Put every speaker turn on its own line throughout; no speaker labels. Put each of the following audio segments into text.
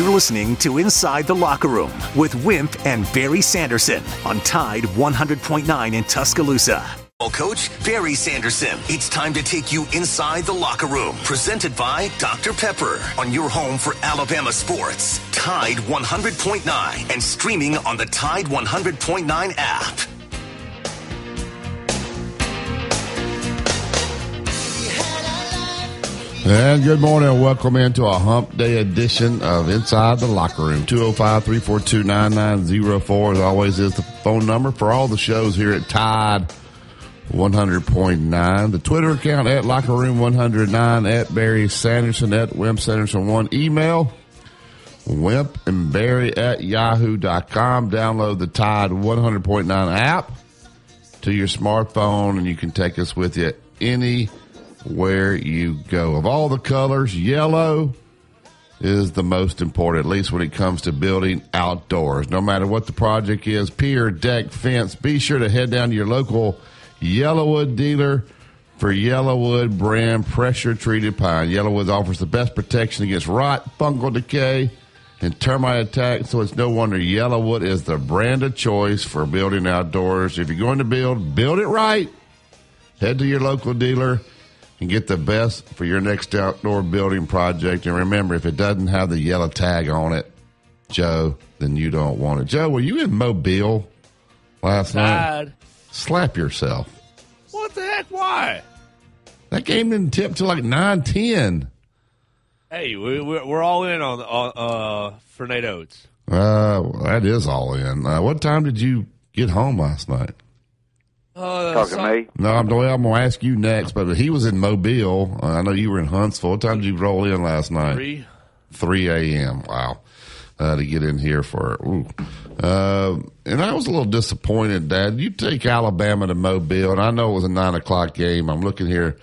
You're listening to Inside the Locker Room with Wimp and Barry Sanderson on Tide 100.9 in Tuscaloosa. Coach Barry Sanderson. It's time to take you inside the locker room. Presented by Dr. Pepper on your home for Alabama sports. Tide 100.9 and streaming on the Tide 100.9 app.
And good morning welcome into a hump day edition of Inside the Locker Room. 205 342 9904 as always is the phone number for all the shows here at Tide 100.9. The Twitter account at Locker Room 109 at Barry Sanderson at Wimp Sanderson 1. Email Wimp and Barry at yahoo.com. Download the Tide 100.9 app to your smartphone and you can take us with you anywhere you go. Of all the colors, yellow is the most important, at least when it comes to building outdoors. No matter what the project is, pier, deck, fence, be sure to head down to your local YellaWood dealer for YellaWood brand pressure treated pine. YellaWood offers the best protection against rot, fungal decay, and termite attack, so it's no wonder YellaWood is the brand of choice for building outdoors. If you're going to build, build it right. Head to your local dealer and get the best for your next outdoor building project. And remember, if it doesn't have the yellow tag on it, Joe, then you don't want it. Joe, were you in Mobile last night? Slap yourself.
What the heck? Why?
That game didn't tip till like nine ten.
Hey, we, we're, we're all in on on uh, for Nate Oates.
Uh, that is all in. Uh, what time did you get home last night?
Talking to me?
No, I'm, well, I'm going to ask you next, but he was in Mobile. Uh, I know you were in Huntsville. What time did you roll in last night?
Three.
3 a.m. Wow. Uh, to get in here for, ooh. Uh, and I was a little disappointed, Dad. You take Alabama to Mobile, and I know it was a nine o'clock game. I'm looking here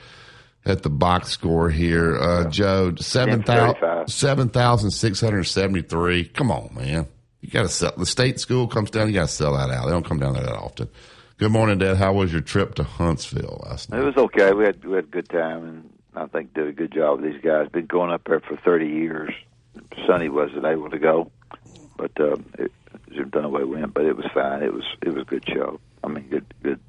at the box score here. Uh, Joe, 7,000 7,673. Come on, man. You got to sell. The state school comes down, you got to sell that out. They don't come down there that often. Good morning, Dad. How was your trip to Huntsville last night?
It was okay. We had we had a good time, and I think did a good job with these guys. Been going up there for thirty years. Sonny wasn't able to go, but uh, it, it done away with. But it was fine. It was it was a good show. I mean, good good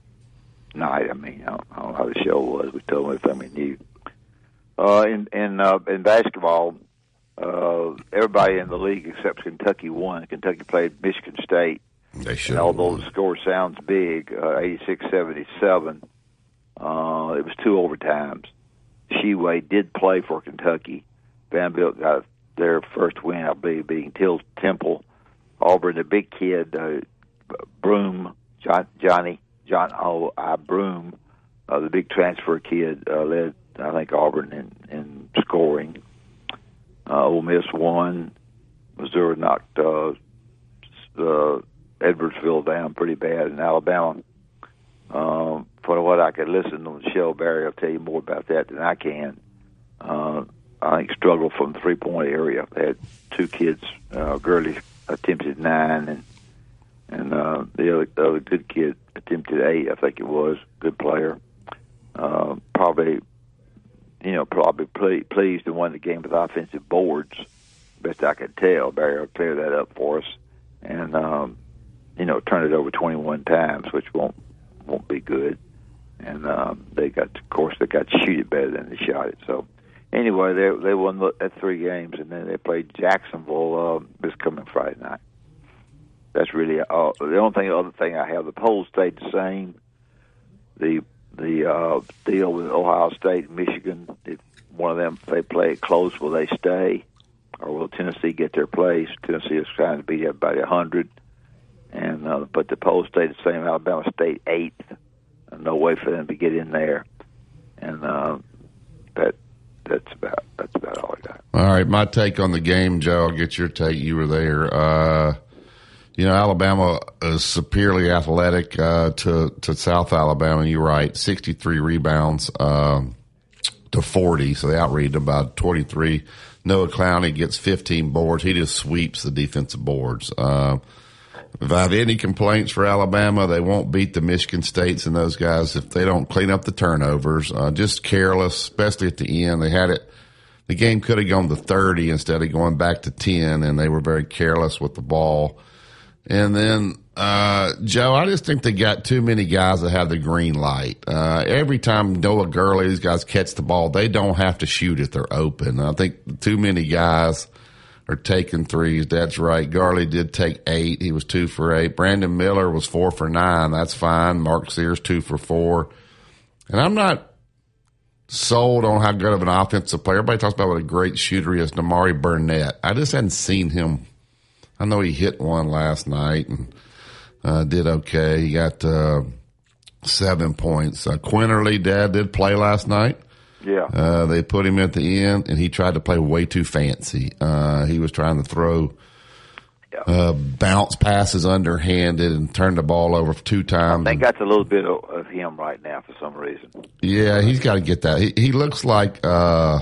night. I mean, I don't, know how the show was. We told everything we knew. Uh, in in uh, in basketball, uh, everybody in the league except Kentucky won. Kentucky played Michigan State.
They should.
And although the score sounds big, uh, 86-77, uh, it was two overtimes. Sheway did play for Kentucky. Vanderbilt got their first win, I believe, beating Till Temple. Auburn, the big kid, uh, Broome, John, Johnny, John O. I. Broome, uh, the big transfer kid, uh, led, I think, Auburn in, in scoring. Uh, Ole Miss won. Missouri knocked uh, the Edwardsville down pretty bad in Alabama. Um, for what I could listen on show, Barry will tell you more about that than I can. Uh, I think struggled from the three point area. They had two kids. Uh, Gurley attempted nine, and and uh, the other, the other good kid attempted eight. I think it was good player. Uh, probably, you know, probably ple- pleased to win the game with offensive boards. Best I could tell, Barry will clear that up for us, and um, you know, turn it over 21 times, which won't won't be good. And um, they got, of course, they got to shoot it better than they shot it. So anyway, they they won at three games, and then they played Jacksonville uh, this coming Friday night. That's really uh, the only thing. Other thing I have, the polls stayed the same. The the uh, deal with Ohio State Michigan, if one of them if they play it close, will they stay, or will Tennessee get their place? Tennessee is trying to beat everybody a hundred and uh, but the polls stayed the same. Alabama State eighth, no way for them to get in there, and uh, that that's about that's about all I got.
All right, my take on the game, Joe. I'll get your take. You were there. Uh, you know, Alabama is superiorly athletic uh, to to South Alabama. You're right, 63 rebounds um, to 40, so they outread about 23. Noah Clowney gets 15 boards. He just sweeps the defensive boards. Uh, if I have any complaints for Alabama, they won't beat the Michigan States and those guys if they don't clean up the turnovers. Uh, just careless, especially at the end. They had it the game could have gone to 30 instead of going back to 10, and they were very careless with the ball. And then, uh, Joe, I just think they got too many guys that have the green light. Uh, every time Noah Gurley, these guys catch the ball, they don't have to shoot if they're open. I think too many guys are taking threes. That's right. Gurley did take eight. He was two for eight. Brandon Miller was four for nine. That's fine. Mark Sears, two for four. And I'm not sold on how good of an offensive player. Everybody talks about what a great shooter he is, Nimari Burnett. I just hadn't seen him. I know he hit one last night and uh, did okay. He got uh, seven points. Uh, Quinerly, Dad did play last night.
Yeah.
Uh, they put him at the end, and he tried to play way too fancy. Uh, he was trying to throw
Yeah.
uh, bounce passes underhanded and turn the ball over two times.
I think that's a little bit of, of him right now for some reason.
yeah, he's got to get that. He, he looks like uh,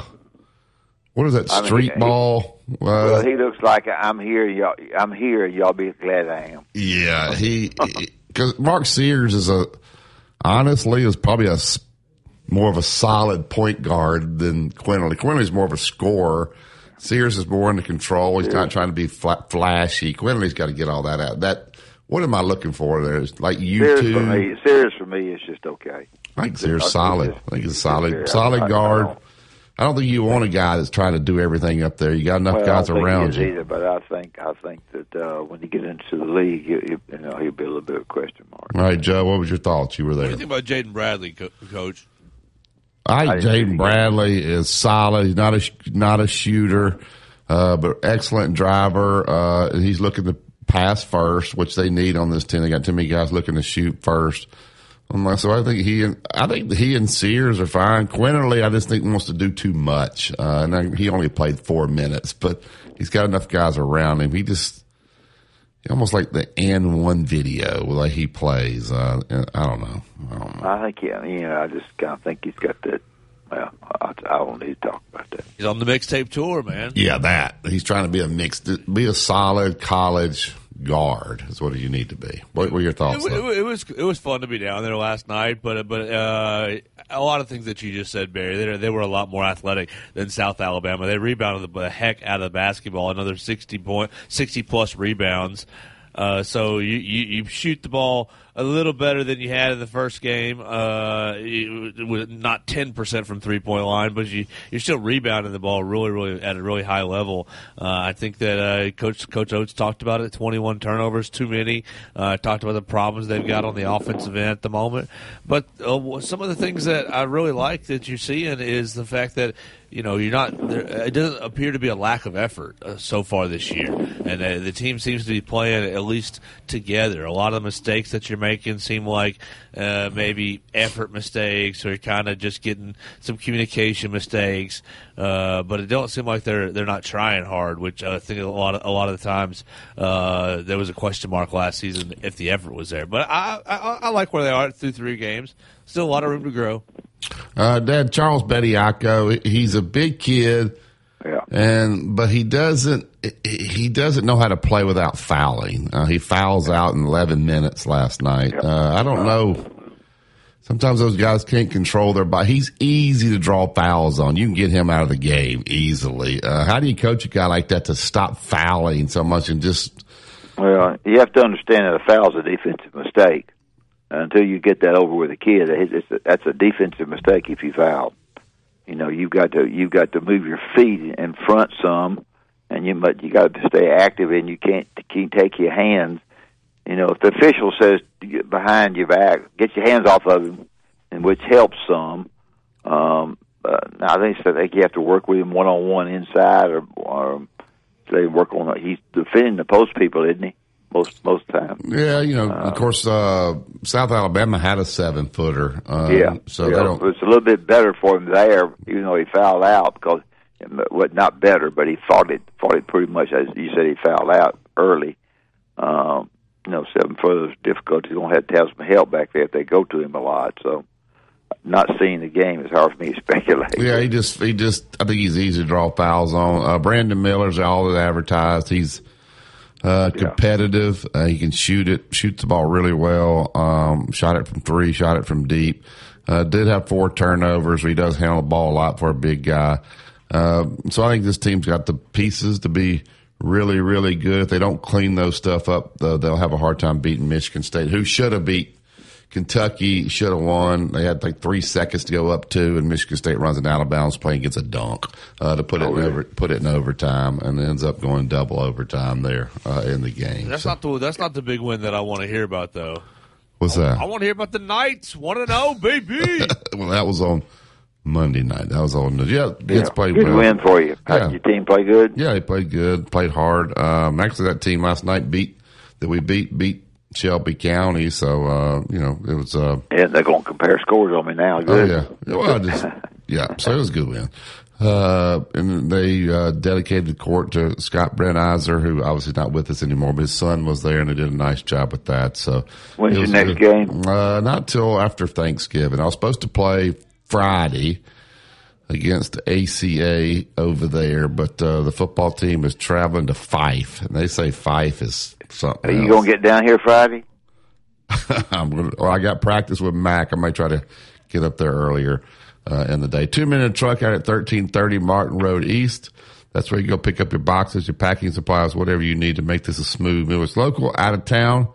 what is that
I mean,
street
he-
ball?
Well,
Uh,
he looks like I'm here. Y'all, I'm here. Y'all be glad I am.
yeah, he because Mark Sears is a honestly is probably a more of a solid point guard than Quinley. Quinley's more of a scorer. Sears is more under control. He's not trying to be fla- flashy. Quinley's got to get all that out. That what am I looking for there? It's like you
Serious
two.
for me. Serious for me is just okay.
I think Sears
Just-
solid.
just-
I think he's a
just
solid,
Sears.
solid
I- I
guard.
don't-
I don't think you want a guy that's trying to do everything up there. You got enough
Well, I
guys
don't think
around
he is
you.
Either, but I think I think that uh, when you get into the league, you, you, you know he'll be a little bit of a question mark.
All right, Joe. What was your thoughts? You were there.
What do
there.
you think about Jaden Bradley, co- Coach?
I think
I didn't see the
Jaden. Bradley is solid. He's not a not a shooter, uh, but excellent driver. Uh, he's looking to pass first, which they need on this team. They got too many guys looking to shoot first. Um, So I think he and I think he and Sears are fine. Quinterly, I just think wants to do too much, uh, and I, he only played four minutes, but he's got enough guys around him. He just almost like the And1 video, like he plays. Uh, I don't know. I don't know.
I think yeah, you know, I just kind of think he's got that. Well, I, I don't need to talk about that.
He's on the mixtape tour, man.
Yeah, that he's trying to be a mixed, be a solid college guard is what you need to be. What were your thoughts? though?
it, it was it was fun to be down there last night, but but uh, a lot of things that you just said, Barry, they, they were a lot more athletic than South Alabama. They rebounded the, the heck out of the basketball, another sixty point, sixty plus rebounds. Uh, so you, you, you shoot the ball a little better than you had in the first game. Uh, not ten percent from three point line, but you you're still rebounding the ball really really at a really high level. Uh, I think that uh, Coach Coach Oates talked about it. Twenty one turnovers, too many. Uh, talked about the problems they've got on the offensive end at the moment. But uh, some of the things that I really like that you're seeing is the fact that you know you're not. There, it doesn't appear to be a lack of effort uh, so far this year, and uh, the team seems to be playing at least together. A lot of the mistakes that you're making seem like uh, maybe effort mistakes, or kind of just getting some communication mistakes. Uh, but it don't seem like they're they're not trying hard, which I think a lot of, a lot of the times uh, there was a question mark last season if the effort was there. But I, I I like where they are through three games. Still a lot of room to grow.
Uh, Dad Charles Bediako, he's a big kid,
Yeah.
and but he doesn't he doesn't know how to play without fouling. Uh, he fouls out in 11 minutes last night. Uh, I don't know. Sometimes those guys can't control their body. He's easy to draw fouls on. You can get him out of the game easily. Uh, how do you coach a guy like that to stop fouling so much and just
Well, you have to understand that a foul's a defensive mistake. Until you get that over with a kid, it's, it's that's a defensive mistake if you foul. You know, you've got to you've got to move your feet in front some, and you but you got to stay active, and you can't can't take your hands. You know, if the official says behind your back, get your hands off of him, and which helps some. Um, uh, I think so I think you have to work with him one on one inside, or, or they work on. He's defending the post people, isn't he? Most most time.
Yeah, you know, of course, uh, South Alabama had a seven footer. Um,
yeah,
So
yeah.
they don't.
It's a little bit better for him there, even though he fouled out because, well, not better, but he fought it fought it pretty much as you said. He fouled out early. Um, you know, seven footers difficult. He's gonna have to have some help back there if they go to him a lot. So, not seeing the game is hard for me to speculate.
Yeah, he just, he just, I think he's easy to draw fouls on. Uh, Brandon Miller's all that advertised. He's, uh, competitive. Uh, he can shoot it, shoots the ball really well. Um, shot it from three, shot it from deep. Uh, did have four turnovers. He does handle the ball a lot for a big guy. Uh, so I think this team's got the pieces to be really, really good. If they don't clean those stuff up, though, they'll have a hard time beating Michigan State, who should have beat Kentucky should have won. They had like three seconds to go up two, and Michigan State runs an out of bounds play and gets a dunk uh, to put it in over, put it in overtime, and ends up going double overtime there uh, in the game.
That's
So-
not the that's not the big win that I want to hear about though.
what's that?
I want to hear about the Knights one and zero, baby.
well, that was on Monday night. That was on. Yeah, it's played
good
well.
win for you. How
Yeah.
Your team play good.
Yeah, they played good, played hard. Um, actually, that team last night beat that we beat beat Shelby County. So uh, you know it was. Uh,
Yeah, they're going to compare scores on me now.
oh yeah, well, just yeah. So it was a good win. Uh, and they uh, dedicated the court to Scott Brenizer, who obviously not with us anymore, but his son was there, and they did a nice job with that. So
When's your next
good.
game?
Uh, not till after Thanksgiving. I was supposed to play Friday against ACA over there, but uh, the football team is traveling to Fyffe, and they say Fyffe is something.
Are you
else.
going to get down here Friday?
I'm gonna, well, I got practice with Mac. I might try to get up there earlier uh, in the day. Two Men and a Truck out at 1330 Martin Road East. That's where you go pick up your boxes, your packing supplies, whatever you need to make this a smooth move. It's local, out of town,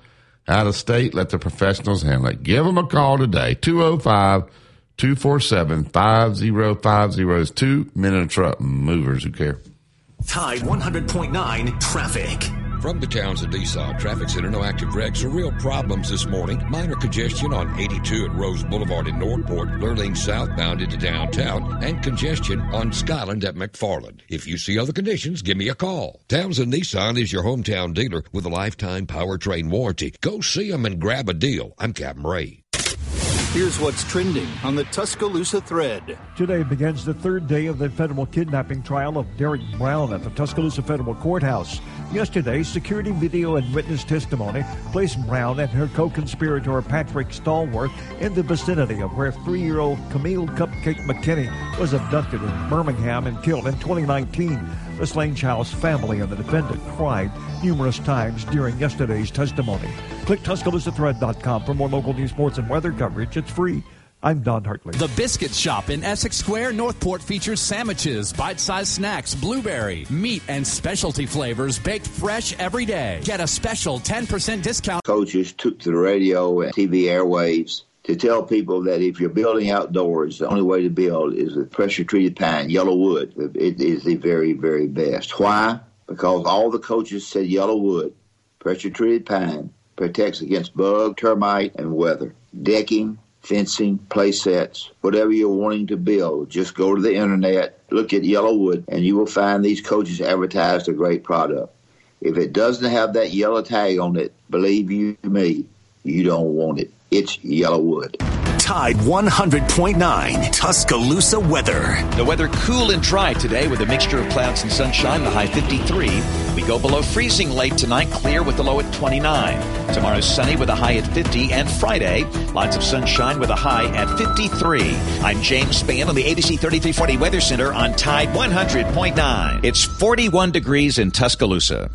out of state. Let the professionals handle it. Give them a call today. 205 247 5050 is Two Men and a Truck movers who care.
Tide 100.9 traffic.
From the Townsend Nissan Traffic Center, no active wrecks or real problems this morning. Minor congestion on 82 at Rose Boulevard in Northport, Lurleen southbound into downtown, and congestion on Skyland at McFarland. If you see other conditions, give me a call. Towns Townsend Nissan is your hometown dealer with a lifetime powertrain warranty. Go see them and grab a deal. I'm Captain Ray.
Here's what's trending on the Tuscaloosa thread.
Today begins the third day of the federal kidnapping trial of Derick Brown at the Tuscaloosa Federal Courthouse. Yesterday, security video and witness testimony placed Brown and her co conspirator Patrick Stallworth in the vicinity of where three year old Camille Cupcake McKinney was abducted in Birmingham and killed in 2019. The slain child's family and the defendant cried numerous times during yesterday's testimony. Click TuscaloosaThread.com for more local news, sports, and weather coverage. It's free. I'm Don Hartley.
The Biscuit Shop in Essex Square, Northport features sandwiches, bite-sized snacks, blueberry, meat, and specialty flavors baked fresh every day. Get a special 10% discount.
coaches took to the radio and TV airwaves to tell people that if you're building outdoors, the only way to build is with pressure treated pine, YellaWood. It is the very, very best. Why? Because all the coaches said YellaWood, pressure treated pine, protects against bug, termite, and weather. Decking, fencing, play sets, whatever you're wanting to build, just go to the internet, look at YellaWood, and you will find these coaches advertised a great product. If it doesn't have that yellow tag on it, believe you me, you don't want it. It's YellaWood.
Tide 100.9 Tuscaloosa weather.
The weather cool and dry today with a mixture of clouds and sunshine, the high 53. We go below freezing late tonight, clear with the low at 29. Tomorrow sunny with a high at 50, and Friday, lots of sunshine with a high at 53. I'm James Spann on the ABC 3340 Weather Center on Tide 100.9. It's 41 degrees in Tuscaloosa.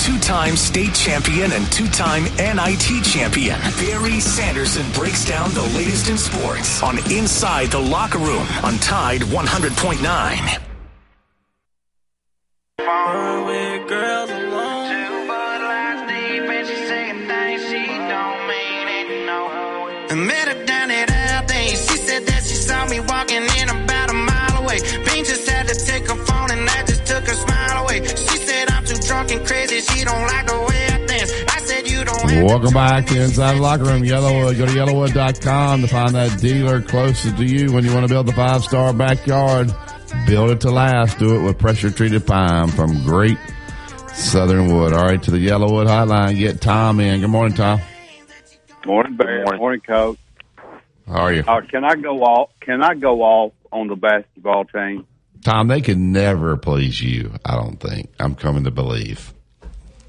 Two time state champion and two time NIT champion. Barry Sanderson breaks down the latest in sports on Inside the Locker Room on Tide 100.9.
I met her down at Aldi. She said that she saw me walking in about a mile away. Bean just had to take her phone and that just took her smile away. She said I'm too drunk and crazy. She don't like the way I dance. I said you don't have
Welcome back to Inside the Locker Room. YellaWood. Go to yellawood.com to find that dealer closest to you when you want to build the five star backyard. Build it to last. Do it with pressure treated pine from great Southern Wood. All right, to the YellaWood hotline. Get Tom in. Good morning, Tom.
Morning, Barry. Morning. Coach.
How are you?
Uh, can I go off? Can I go off on the basketball team?
Tom, they can never please you, I don't think. I'm coming to believe.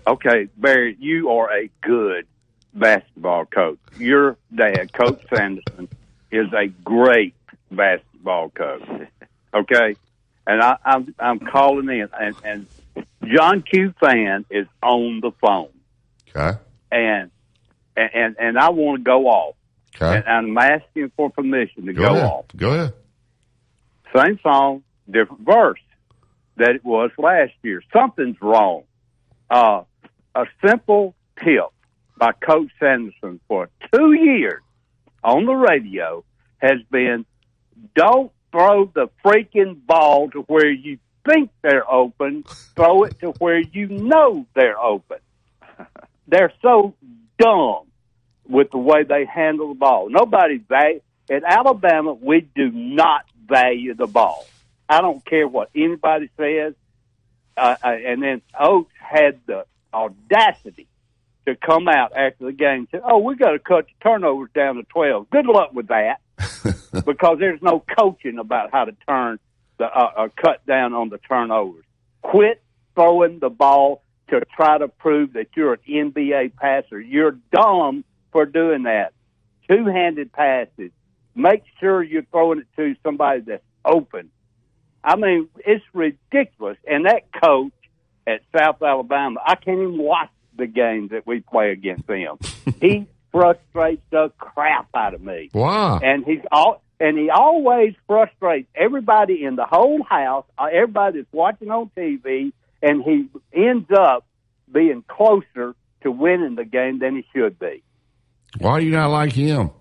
Okay, Barry, you are a good basketball coach. Your dad, Coach Sanderson, is a great basketball coach. Okay, and I, I'm I'm calling in, and, and John Q. Fan is on the phone,
Okay.
and and and I want to go off,
Okay.
and I'm asking for permission to
Go,
go
ahead.
off.
Go ahead.
Same song, different verse that it was last year. Something's wrong. Uh, a simple tip by Coach Sanderson for two years on the radio has been don't throw the freaking ball to where you think they're open, throw it to where you know they're open. they're so dumb with the way they handle the ball. Nobody value at Alabama. We do not value the ball. I don't care what anybody says. Uh, uh, and then Oates had the audacity to come out after the game and say, "Oh, we got to cut the turnovers down to twelve. Good luck with that, because there's no coaching about how to turn the uh, uh, cut down on the turnovers. Quit throwing the ball to try to prove that you're an NBA passer. You're dumb for doing that. Two-handed passes. Make sure you're throwing it to somebody that's open. I mean, it's ridiculous. And that coach at South Alabama, I can't even watch the games that we play against them. he frustrates the crap out of me.
Wow.
And he's all and he always frustrates everybody in the whole house, uh, everybody that's watching on TV, and he ends up being closer to winning the game than he should be.
Why do you not like him?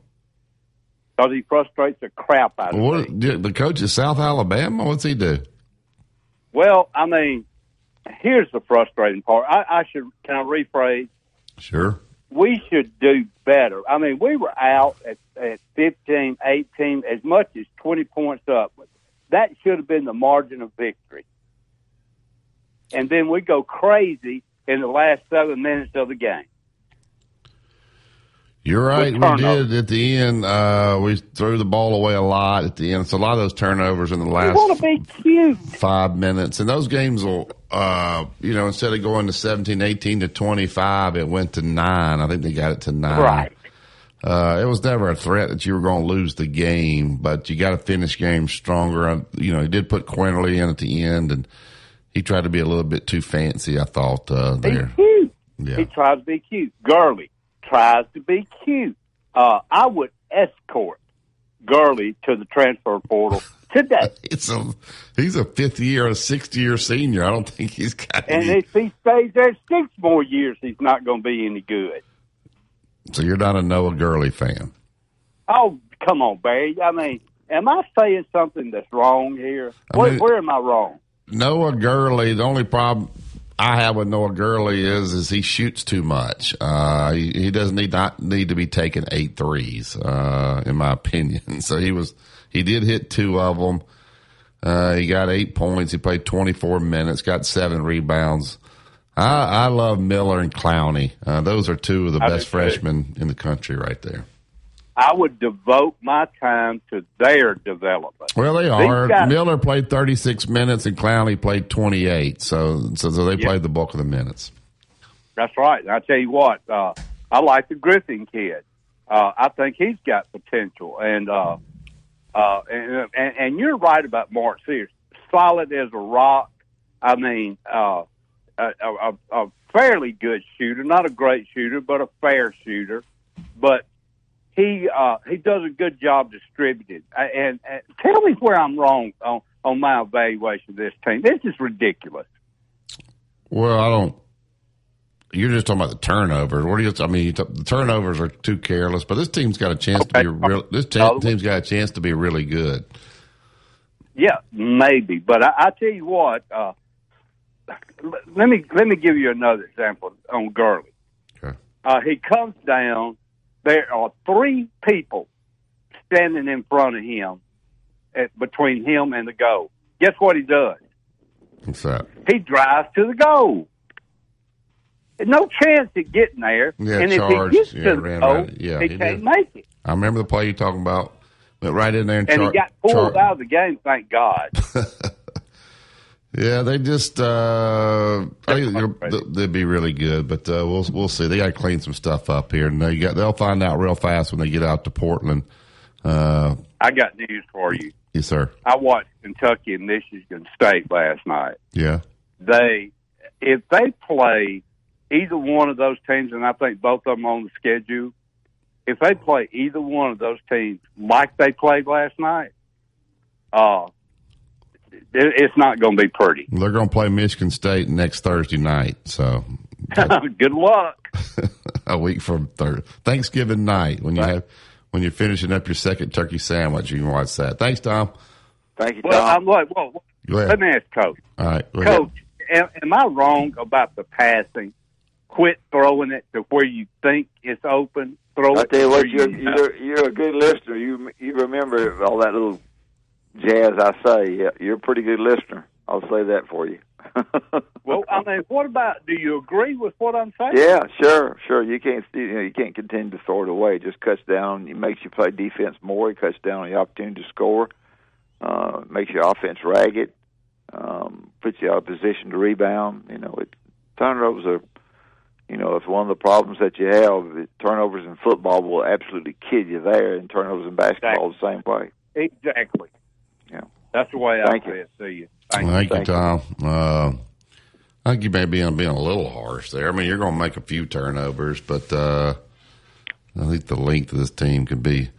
Because he frustrates the crap out of
What,
me.
the coach of South Alabama? What's he do?
Well, I mean, here's the frustrating part. I, I should can I rephrase?
Sure.
We should do better. I mean, we were out at, at 15, 18, as much as 20 points up. That should have been the margin of victory. And then we go crazy in the last seven minutes of the game.
You're right. We did at the end. Uh, we threw the ball away a lot at the end. So a lot of those turnovers in the last
want to be cute.
five minutes. And those games will, uh, you know, instead of going to 17, 18 to 25, it went to nine. I think they got it to nine.
Right.
Uh, it was never a threat that you were going to lose the game, but you got to finish games stronger. You know, he did put Quinterly in at the end, and he tried to be a little bit too fancy, I thought, uh,
He's
there.
cute.
Yeah.
He tries to be cute. Gurley tries to be cute. Uh, I would escort Gurley to the transfer portal today.
It's a, he's a fifth year, a sixth year senior. I don't think he's got
And
any.
if he stays there six more years, he's not going to be any good.
So you're not a Noah Gurley fan.
Oh, come on, Barry. I mean, am I saying something that's wrong here?
I
Where, where am I wrong?
Noah Gurley, the only problem I have with Noah Gurley is is he shoots too much. Uh, he, he doesn't need not need to be taking eight threes, uh, in my opinion. So he was he did hit two of them. Uh, he got eight points. He played 24 minutes, got seven rebounds. I, I love Miller and Clowney. Uh, those are two of the
I
best freshmen in the country right there.
I would devote my time to their development.
Well, they are.
guys-
Miller played 36 minutes and Clowney played 28. So, so, so they
Yeah.
played the bulk of the minutes.
That's right. And I tell you what, uh, I like the Griffin kid. Uh, I think he's got potential, and uh, uh, and, and and you're right about Mark Sears. Solid as a rock. I mean, uh, a, a, a fairly good shooter, not a great shooter, but a fair shooter. But he uh, he does a good job distributed. Uh, And, and tell me where I'm wrong on on my evaluation of this team. This is ridiculous.
Well, I don't. You're just talking about the turnovers. What do you? I mean, you t- the turnovers are too careless. But this team's got a chance to be real. This te- team's got a chance to be really good.
Yeah, maybe, but I, I tell you what. Uh, let me let me give you another example on Gurley.
Okay.
Uh, he comes down. There are three people standing in front of him, at, between him and the goal. Guess what he does?
What's that?
He drives to the goal. No chance of getting there.
Yeah,
and
charged.
if he gets
Yeah,
to the goal,
right- yeah,
he,
he
can't
did.
make it.
I remember the play you're talking about. Went right in there and,
And
char-
he got pulled
char-
out of the game. Thank God.
Yeah, they just uh, I think they'd be really good, but uh, we'll we'll see. They got to clean some stuff up here, and they got they'll find out real fast when they get out to Portland. Uh,
I got news for you.
yes, sir.
I watched Kentucky and Michigan State last night.
Yeah,
They, if they play either one of those teams, and I think both of them on the schedule, if they play either one of those teams like they played last night, uh, it's not going to be pretty.
They're going to play Michigan State next Thursday night. So
Good luck.
a week from thir- Thanksgiving night when you have when you're finishing up your second turkey sandwich, you can watch that. Thanks, Tom.
Thank you,
Well,
Tom.
I'm like, well,
Go ahead.
let me ask Coach.
All right, go ahead.
Coach, am, am I wrong about the passing? Quit throwing it to where you think it's open. Throw
I
it
tell you
to
what,
where
you're,
you know.
you're you're a good listener. You you remember all that little jazz I say. Yeah, you're a pretty good listener. I'll say that for you.
Well, I mean, what about? Do you agree with what I'm saying?
Yeah, sure, sure. You can't you know you can't continue to throw it away. It just cuts down. It makes you play defense more. It cuts down on the opportunity to score. Uh, makes your offense ragged. Um, puts you out of position to rebound. You know, it turnovers are. You know, it's one of the problems that you have. The turnovers in football will absolutely kill you there, and turnovers in basketball the same way.
Exactly.
Yeah.
That's the way
Thank
I
you.
see it. See you.
Thank, you, Tom. Uh, I think you may be being a little harsh there. I mean, you're going to make a few turnovers, but uh, I think the length of this team could be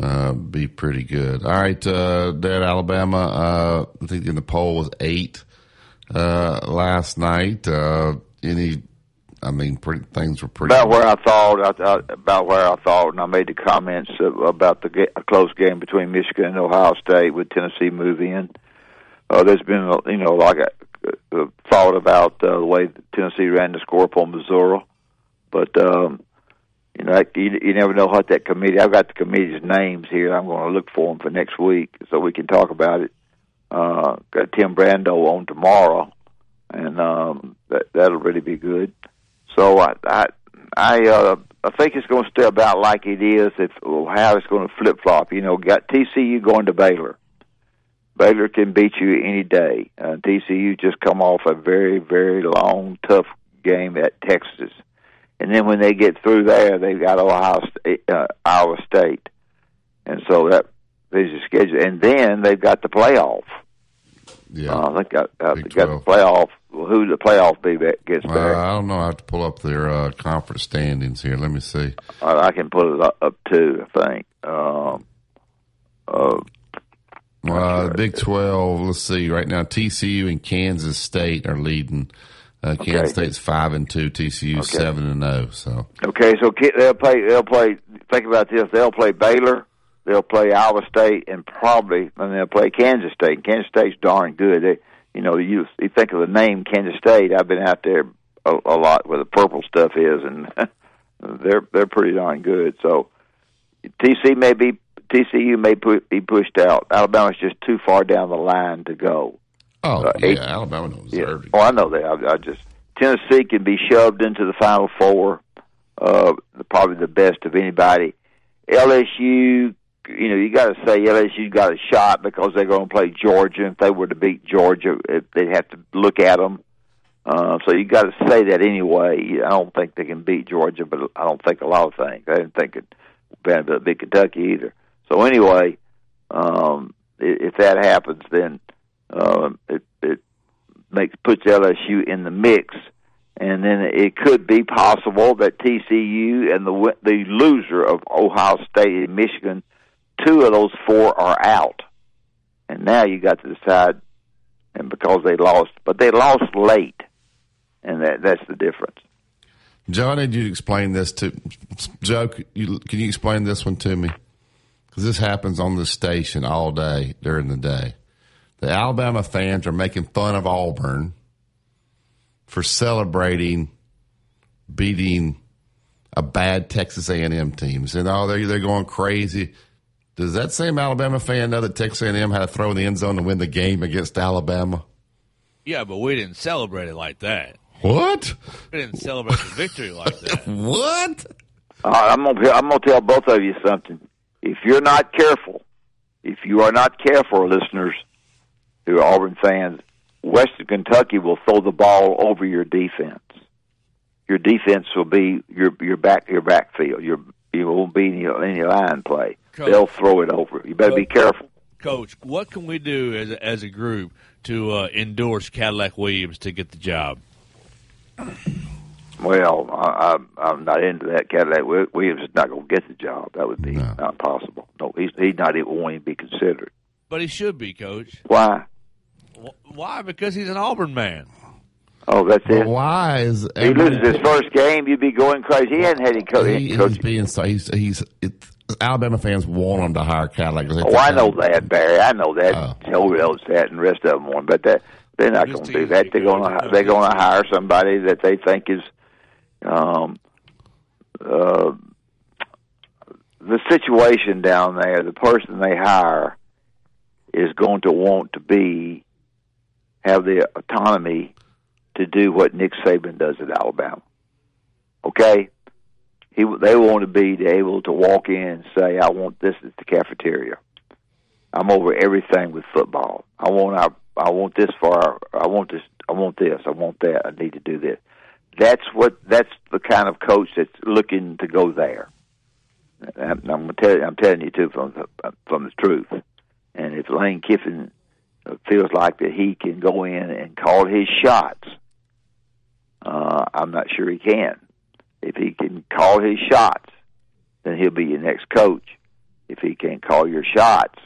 uh, be pretty good. All right, uh, Dad, Alabama. Uh, I think in the poll was eight uh, last night. Uh, any, I mean, pretty, things were pretty
About where I thought, I, I, about where I thought, and I made the comments about the ga- close game between Michigan and Ohio State with Tennessee move in. Uh, there's been, you know, like a, a thought about uh, the way Tennessee ran the score up Missouri, but um, you know, you, you never know what that committee. I've got the committee's names here. I'm going to look for them for next week so we can talk about it. Uh, got Tim Brando on tomorrow, and um, that that'll really be good. So I I I, uh, I think it's going to stay about like it is. If how it's going to flip flop, you know, got TCU going to Baylor. Baylor can beat you any day. Uh, TCU just come off a very very long tough game at Texas, and then when they get through there, they've got Ohio State, uh, Iowa State, and so that is the schedule. And then they've got the playoff.
Yeah,
uh, they got uh, they got the playoff. Who the playoff be that gets
Uh. I don't know. I have to pull up their uh, conference standings here. Let me see.
Uh, I can put it up, up to I think. Um, uh,
Uh, Big Twelve. Let's see. Right now, TCU and Kansas State are leading. Uh, Kansas
Okay.
State's five and two. TCU
Okay.
seven and zero. So
okay, so they'll play. They'll play. Think about this. They'll play Baylor. They'll play Iowa State, and probably and they'll play Kansas State. Kansas State's darn good. They, you know, you you think of the name Kansas State. I've been out there a, a lot where the purple stuff is, and they're they're pretty darn good. So TC may be TCU may pu- be pushed out. Alabama's just too far down the line to go.
oh
Uh,
yeah,
eight-
Alabama don't
Yeah.
deserve.
Oh, I know that. I, I just Tennessee can be shoved into the Final Four. Uh, probably the best of anybody. LSU, you know, you got to say LSU got a shot because they're going to play Georgia. If they were to beat Georgia, it, they'd have to look at them. Uh, so you got to say that anyway. I don't think they can beat Georgia, but I don't think a lot of things. I didn't think it Vanderbilt beat Kentucky either. So anyway, um, if that happens, then um, it, it makes puts LSU in the mix, and then it could be possible that TCU and the the loser of Ohio State and Michigan, two of those four are out, and now you got to decide. And because they lost, but they lost late, and that that's the difference.
John, did you explain this to Joe? Can you, can you explain this one to me? Because this happens on the station all day during the day. The Alabama fans are making fun of Auburn for celebrating beating a bad Texas A&M team. And oh, they're they're going crazy. Does that same Alabama fan know that Texas A&M had to throw in the end zone to win the game against Alabama?
Yeah, but we didn't celebrate it like that.
What?
We didn't celebrate the victory like that.
What?
Uh, I'm gonna I'm gonna tell both of you something. If you're not careful, if you are not careful, listeners who are Auburn fans, Western Kentucky will throw the ball over your defense. Your defense will be your your back your backfield. Your you won't be any any line play.
Coach.
They'll throw it over. You better be careful.
Coach, what can we do as a, as a group to uh, endorse Cadillac Williams to get the job?
Well, I, I, I'm not into that. Cadillac Wi- Williams is not going to get the job. That would be not possible. No, he's he's not even wanting to be considered.
But he should be, Coach.
Why?
Why? Because he's an Auburn man.
Oh, that's
But
it.
why is
he loses his first game, you'd be going crazy. He hadn't had any coach.
he, he's being so he's he's it, Alabama fans want them to hire Cadillac.
Oh, I know
that-
Barry. I know that.
Oh.
Joe knows that, and the rest of them want. But that they're not going to do that. They're going to they're going to hire somebody that they think is, um, uh, the situation down there. The person they hire is going to want to be have the autonomy to do what Nick Saban does at Alabama. Okay, he they want to be able to walk in and say, "I want this at the cafeteria. I'm over everything with football. I want our, I want this for our, I want this, I want this, I want that. I need to do this." That's what that's the kind of coach that's looking to go there. I'm, I'm gonna you, I'm telling you too from the, from the truth. And if Lane Kiffin feels like that he can go in and call his shots, uh, I'm not sure he can. If he can call his shots, then he'll be your next coach. If he can't call your shots,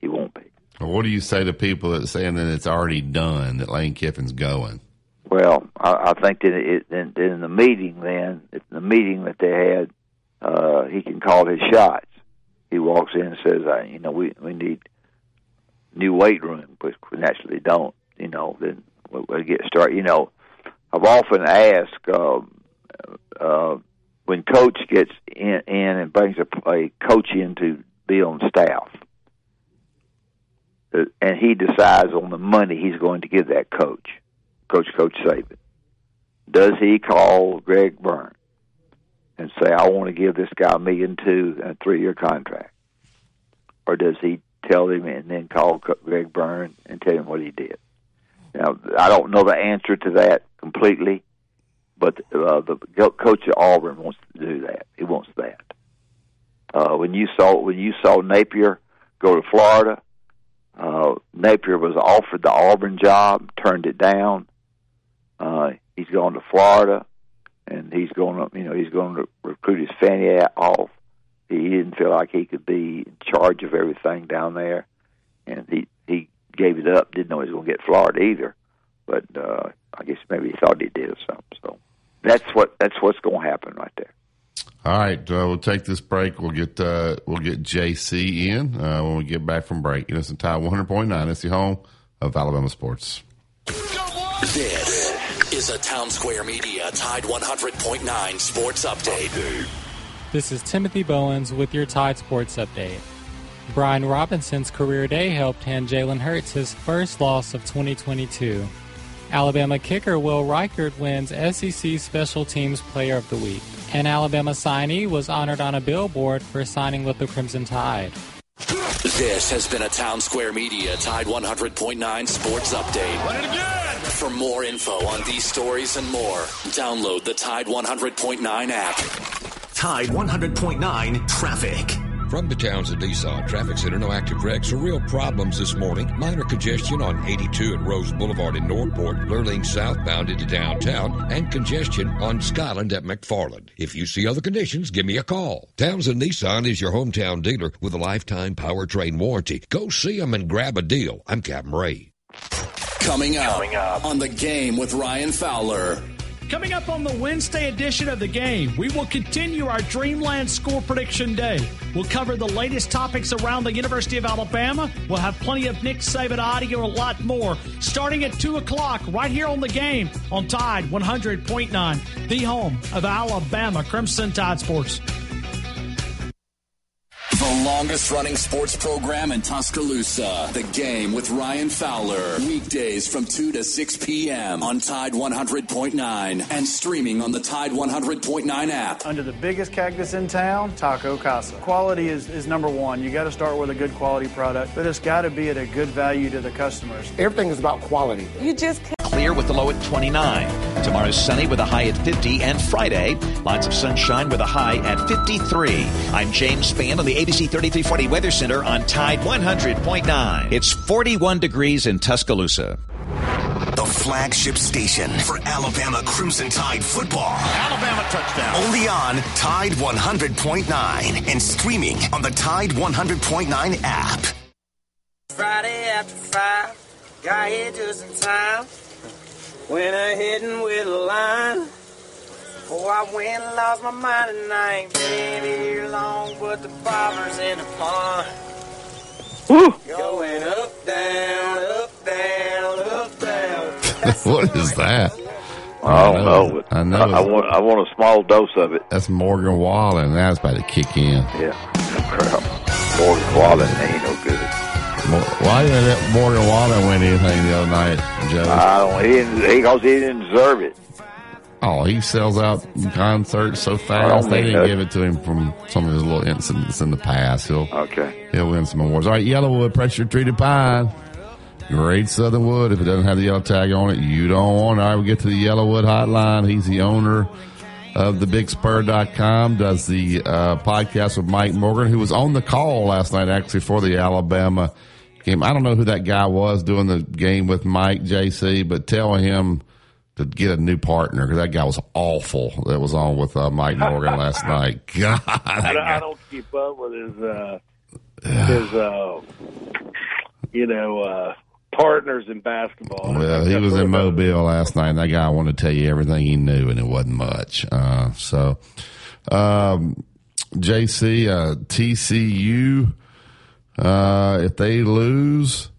he won't be.
Well, What do you say to people that saying that it's already done that Lane Kiffin's going?
Well, I, I think that it, in, in the meeting, then in the meeting that they had, uh, he can call his shots. He walks in and says, "I, "You know, we we need new weight room, which we naturally don't. You know, then we'll, we'll get started. You know, I've often asked um, uh, when coach gets in, in and brings a, a coach in to be on staff, uh, and he decides on the money he's going to give that coach, Coach Coach Saban. Does he call Greg Byrne and say, "I want to give this guy a million two and a three-year contract," or does he tell him and then call Greg Byrne and tell him what he did? Now, I don't know the answer to that completely, but uh, the coach at Auburn wants to do that. He wants that. Uh, when you saw when you saw Napier go to Florida, uh, Napier was offered the Auburn job, turned it down. Uh, he's going to Florida, and he's going to you know he's going to recruit his fanny off. He didn't feel like he could be in charge of everything down there, and he he gave it up. Didn't know he was going to get Florida either, but uh, I guess maybe he thought he did or something. So that's what that's what's going to happen right there.
All right, uh, we'll take this break. We'll get uh, we'll get JC in uh, when we get back from break. You listen to Tide 100.9. It's the home of Alabama sports.
This is a Town Square Media Tide 100.9 Sports Update.
This is Timothy Bowens with your Tide Sports Update. Brian Robinson's career day helped hand Jalen Hurts his first loss of 2022. Alabama kicker Will Reichert wins SEC Special Teams Player of the Week. An Alabama signee was honored on a billboard for signing with the Crimson Tide.
This has been a Town Square Media Tide 100.9 Sports Update. For more info on these stories and more, download the Tide 100.9 app.
Tide 100.9 traffic.
From the Towns Townsend Nissan Traffic Center, no active wrecks or real problems this morning. Minor congestion on 82 at Rose Boulevard in Northport, Lurleen southbound into downtown, and congestion on Skyland at McFarland. If you see other conditions, give me a call. Towns Townsend Nissan is your hometown dealer with a lifetime powertrain warranty. Go see them and grab a deal. I'm Captain Ray.
Coming up, on the game with Ryan Fowler.
Coming up on the Wednesday edition of the game, we will continue our Dreamland Score Prediction Day. We'll cover the latest topics around the University of Alabama. We'll have plenty of Nick Saban audio, a lot more. Starting at 2 o'clock, right here on the game on Tide 100.9, the home of Alabama Crimson Tide Sports.
The longest running sports program in Tuscaloosa. The game with Ryan Fowler. Weekdays from 2 to 6 p.m. on Tide 100.9 and streaming on the Tide 100.9 app.
Under the biggest cactus in town, Taco Casa. Quality is, is number one. You got to start with a good quality product, but it's got to be at a good value to the customers.
Everything is about quality.
You just clear with the low at 29. Tomorrow's sunny with a high at 50, and Friday, lots of sunshine with a high at 53. I'm James Spann on the ABC 3340 Weather Center on Tide 100.9. It's 41 degrees in Tuscaloosa.
The flagship station for Alabama Crimson Tide football.
Alabama touchdown.
Only on Tide 100.9 and streaming on the Tide 100.9 app.
Friday after five,
Got here just in time. Went ahead with a line. Oh, I went and lost my mind and I ain't been here long, but the bobber's in the pond. Going up, down, up, down, up, down.
what is that?
I don't know. but
I know.
I, I want. I want a small dose of it.
That's Morgan Wallen. That's about to kick in.
Yeah. Crap. Morgan Wallen ain't no good.
Why didn't Morgan Wallen win anything the other night, Joe?
I don't. He didn't. He, cause he didn't deserve it.
Oh, he sells out concerts so fast. They didn't
that-
give it to him from some of his little incidents in the past. He'll
Okay.
he'll win some awards. All right, YellaWood pressure treated pine. Great Southern Wood. If it doesn't have the yellow tag on it, you don't want it. All right, we get to the YellaWood hotline. He's the owner of the bigspur.com, does the uh, podcast with Mike Morgan, who was on the call last night actually for the Alabama game. I don't know who that guy was doing the game with Mike JC, but tell him to get a new partner because that guy was awful that was on with uh, Mike Morgan last night. God,
I don't, I don't keep up with his uh, his uh, you know uh, partners in basketball.
Well, he was in Mobile last night, and that guy wanted to tell you everything he knew, and it wasn't much. Uh, so, um, JC, uh, TCU, uh, if they lose,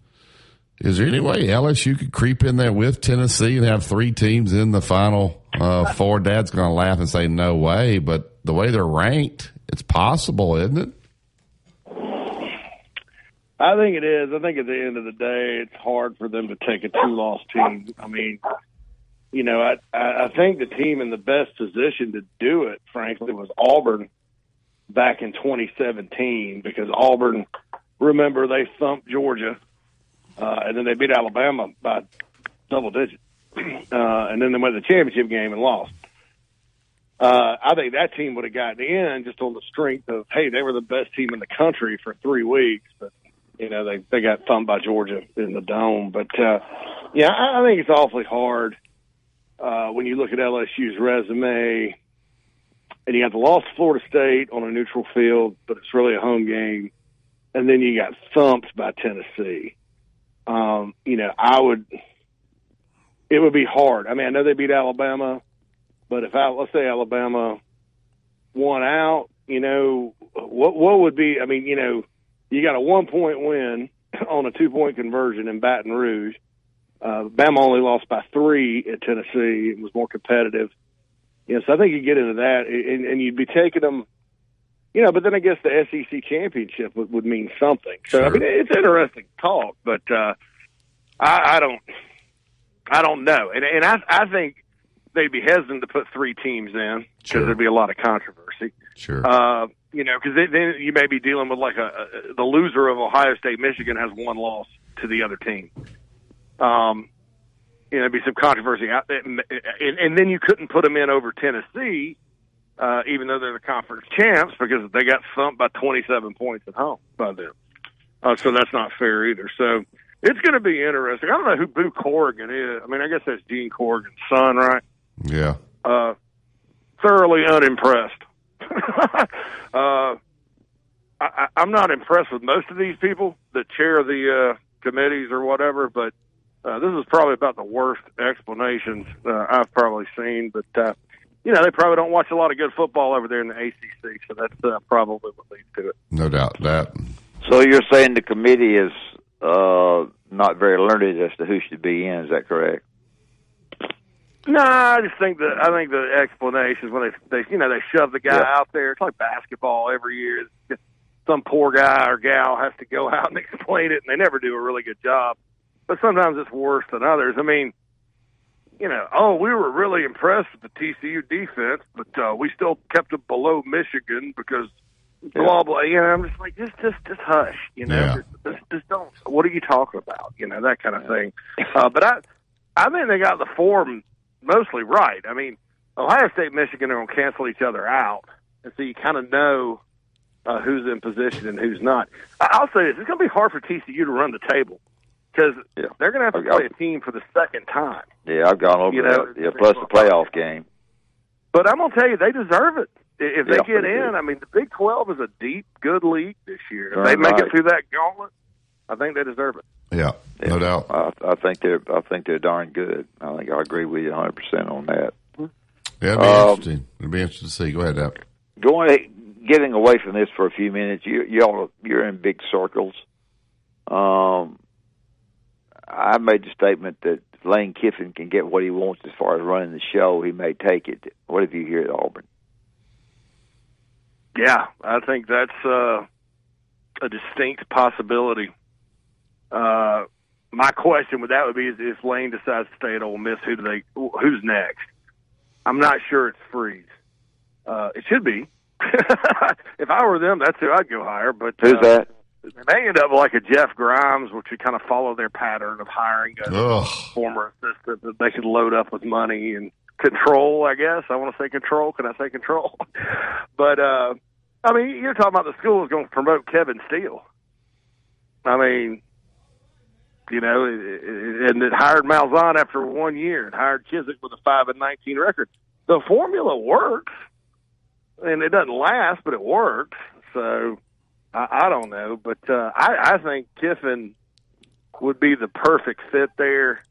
is there any way LSU could creep in there with Tennessee and have three teams in the final uh, four? Dad's going to laugh and say, no way, but the way they're ranked, it's possible, isn't it?
I think it is. I think at the end of the day, it's hard for them to take a two-loss team. I mean, you know, I I I think the team in the best position to do it, frankly, was Auburn back in 2017 because Auburn, remember, they thumped Georgia, uh, and then they beat Alabama by double digits, uh, and then they went to the championship game and lost. Uh, I think that team would have gotten in just on the strength of, hey, they were the best team in the country for three weeks, but you know they they got thumped by Georgia in the dome. But uh, yeah, I, I think it's awfully hard uh, when you look at LSU's resume, and you got the loss to Florida State on a neutral field, but it's really a home game, and then you got thumped by Tennessee. Um, you know, I would. It would be hard. I mean, I know they beat Alabama, but if I, let's say Alabama won out, you know, what what would be? I mean, you know, you got a one point win on a two point conversion in Baton Rouge. Uh, Bama only lost by three at Tennessee. It was more competitive. You know, so I think you get into that, and, and you'd be taking them. You know, but then I guess the SEC championship would, would mean something. So I mean, it's interesting talk, but uh, I, I don't, I don't know, and and I I think they'd be hesitant to put three teams in because there'd be a lot of controversy.
Sure.
Uh, you know, because then, you may be dealing with like a, a the loser of Ohio State, Michigan has one loss to the other team. Um, you know, there'd be some controversy out there, and, and then you couldn't put them in over Tennessee, uh, even though they're the conference champs, because they got thumped by 27 points at home by them. Uh, so that's not fair either. So it's going to be interesting. I don't know who Boo Corrigan is. I mean, I guess that's Gene Corrigan's son, right?
Yeah.
uh, thoroughly unimpressed. uh, I, I'm not impressed with most of these people that chair the uh, committees or whatever, but uh, this is probably about the worst explanations uh, I've probably seen. But uh, you know, they probably don't watch a lot of good football over there in the ACC, so that's uh, probably what leads to it.
No doubt that.
So you're saying the committee is uh, not very learned as to who should be in? Is that correct?
No, I just think that I think the explanations when they they you know they shove the guy
Yeah.
out there. It's like basketball every year. Some poor guy or gal has to go out and explain it, and they never do a really good job. But sometimes it's worse than others. I mean, you know, oh, we were really impressed with the TCU defense, but uh, we still kept it below Michigan because blah blah. You know, I'm just like just just just hush. You know,
Yeah.
just, just just don't. What are you talking about? You know that kind of thing. Uh, but I I think they got the form mostly right. I mean, Ohio State, Michigan are going to cancel each other out, and so you kind of know uh, who's in position and who's not. I'll say this: it's going to be hard for TCU to run the table because they're going to have to play a team for the second time.
Yeah, I've gone over
You know,
that. Yeah, plus the playoff game.
But I'm going to tell you, they deserve it. If they
Yeah,
get
they do.
in, I mean, the Big 12 is a deep, good league this year. If
Darn
they make
right.
it through that gauntlet, I think they deserve it.
Yeah, no doubt.
I, I think they're I think they're darn good. I think I agree with you 100 percent on that.
Yeah, it'll be
Um,
interesting. It'll be interesting to see. Go ahead, Dap.
Going getting away from this for a few minutes, you y'all you're in big circles. Um, I made the statement that Lane Kiffin can get what he wants as far as running the show. He may take it. What have you hear at Auburn?
Yeah, I think that's uh, a distinct possibility. Uh, my question with that would be: is if Lane decides to stay at Ole Miss, who do they? Who's next? I'm not sure it's Freeze. Uh, it should be. if I were them, that's who I'd go hire. But
Who's
uh, They end up like a Jeff Grimes, which would kind of follow their pattern of hiring a
Ugh.
former assistant that they could load up with money and control. I guess I want to say control. Can I say control? but uh, I mean, you're talking about the school is going to promote Kevin Steele. I mean, you know, and it hired Malzahn after one year and hired Chizik with a five and nineteen record. The formula works, and it doesn't last, but it works. So I, I don't know, but uh, I, I think Kiffin would be the perfect fit there,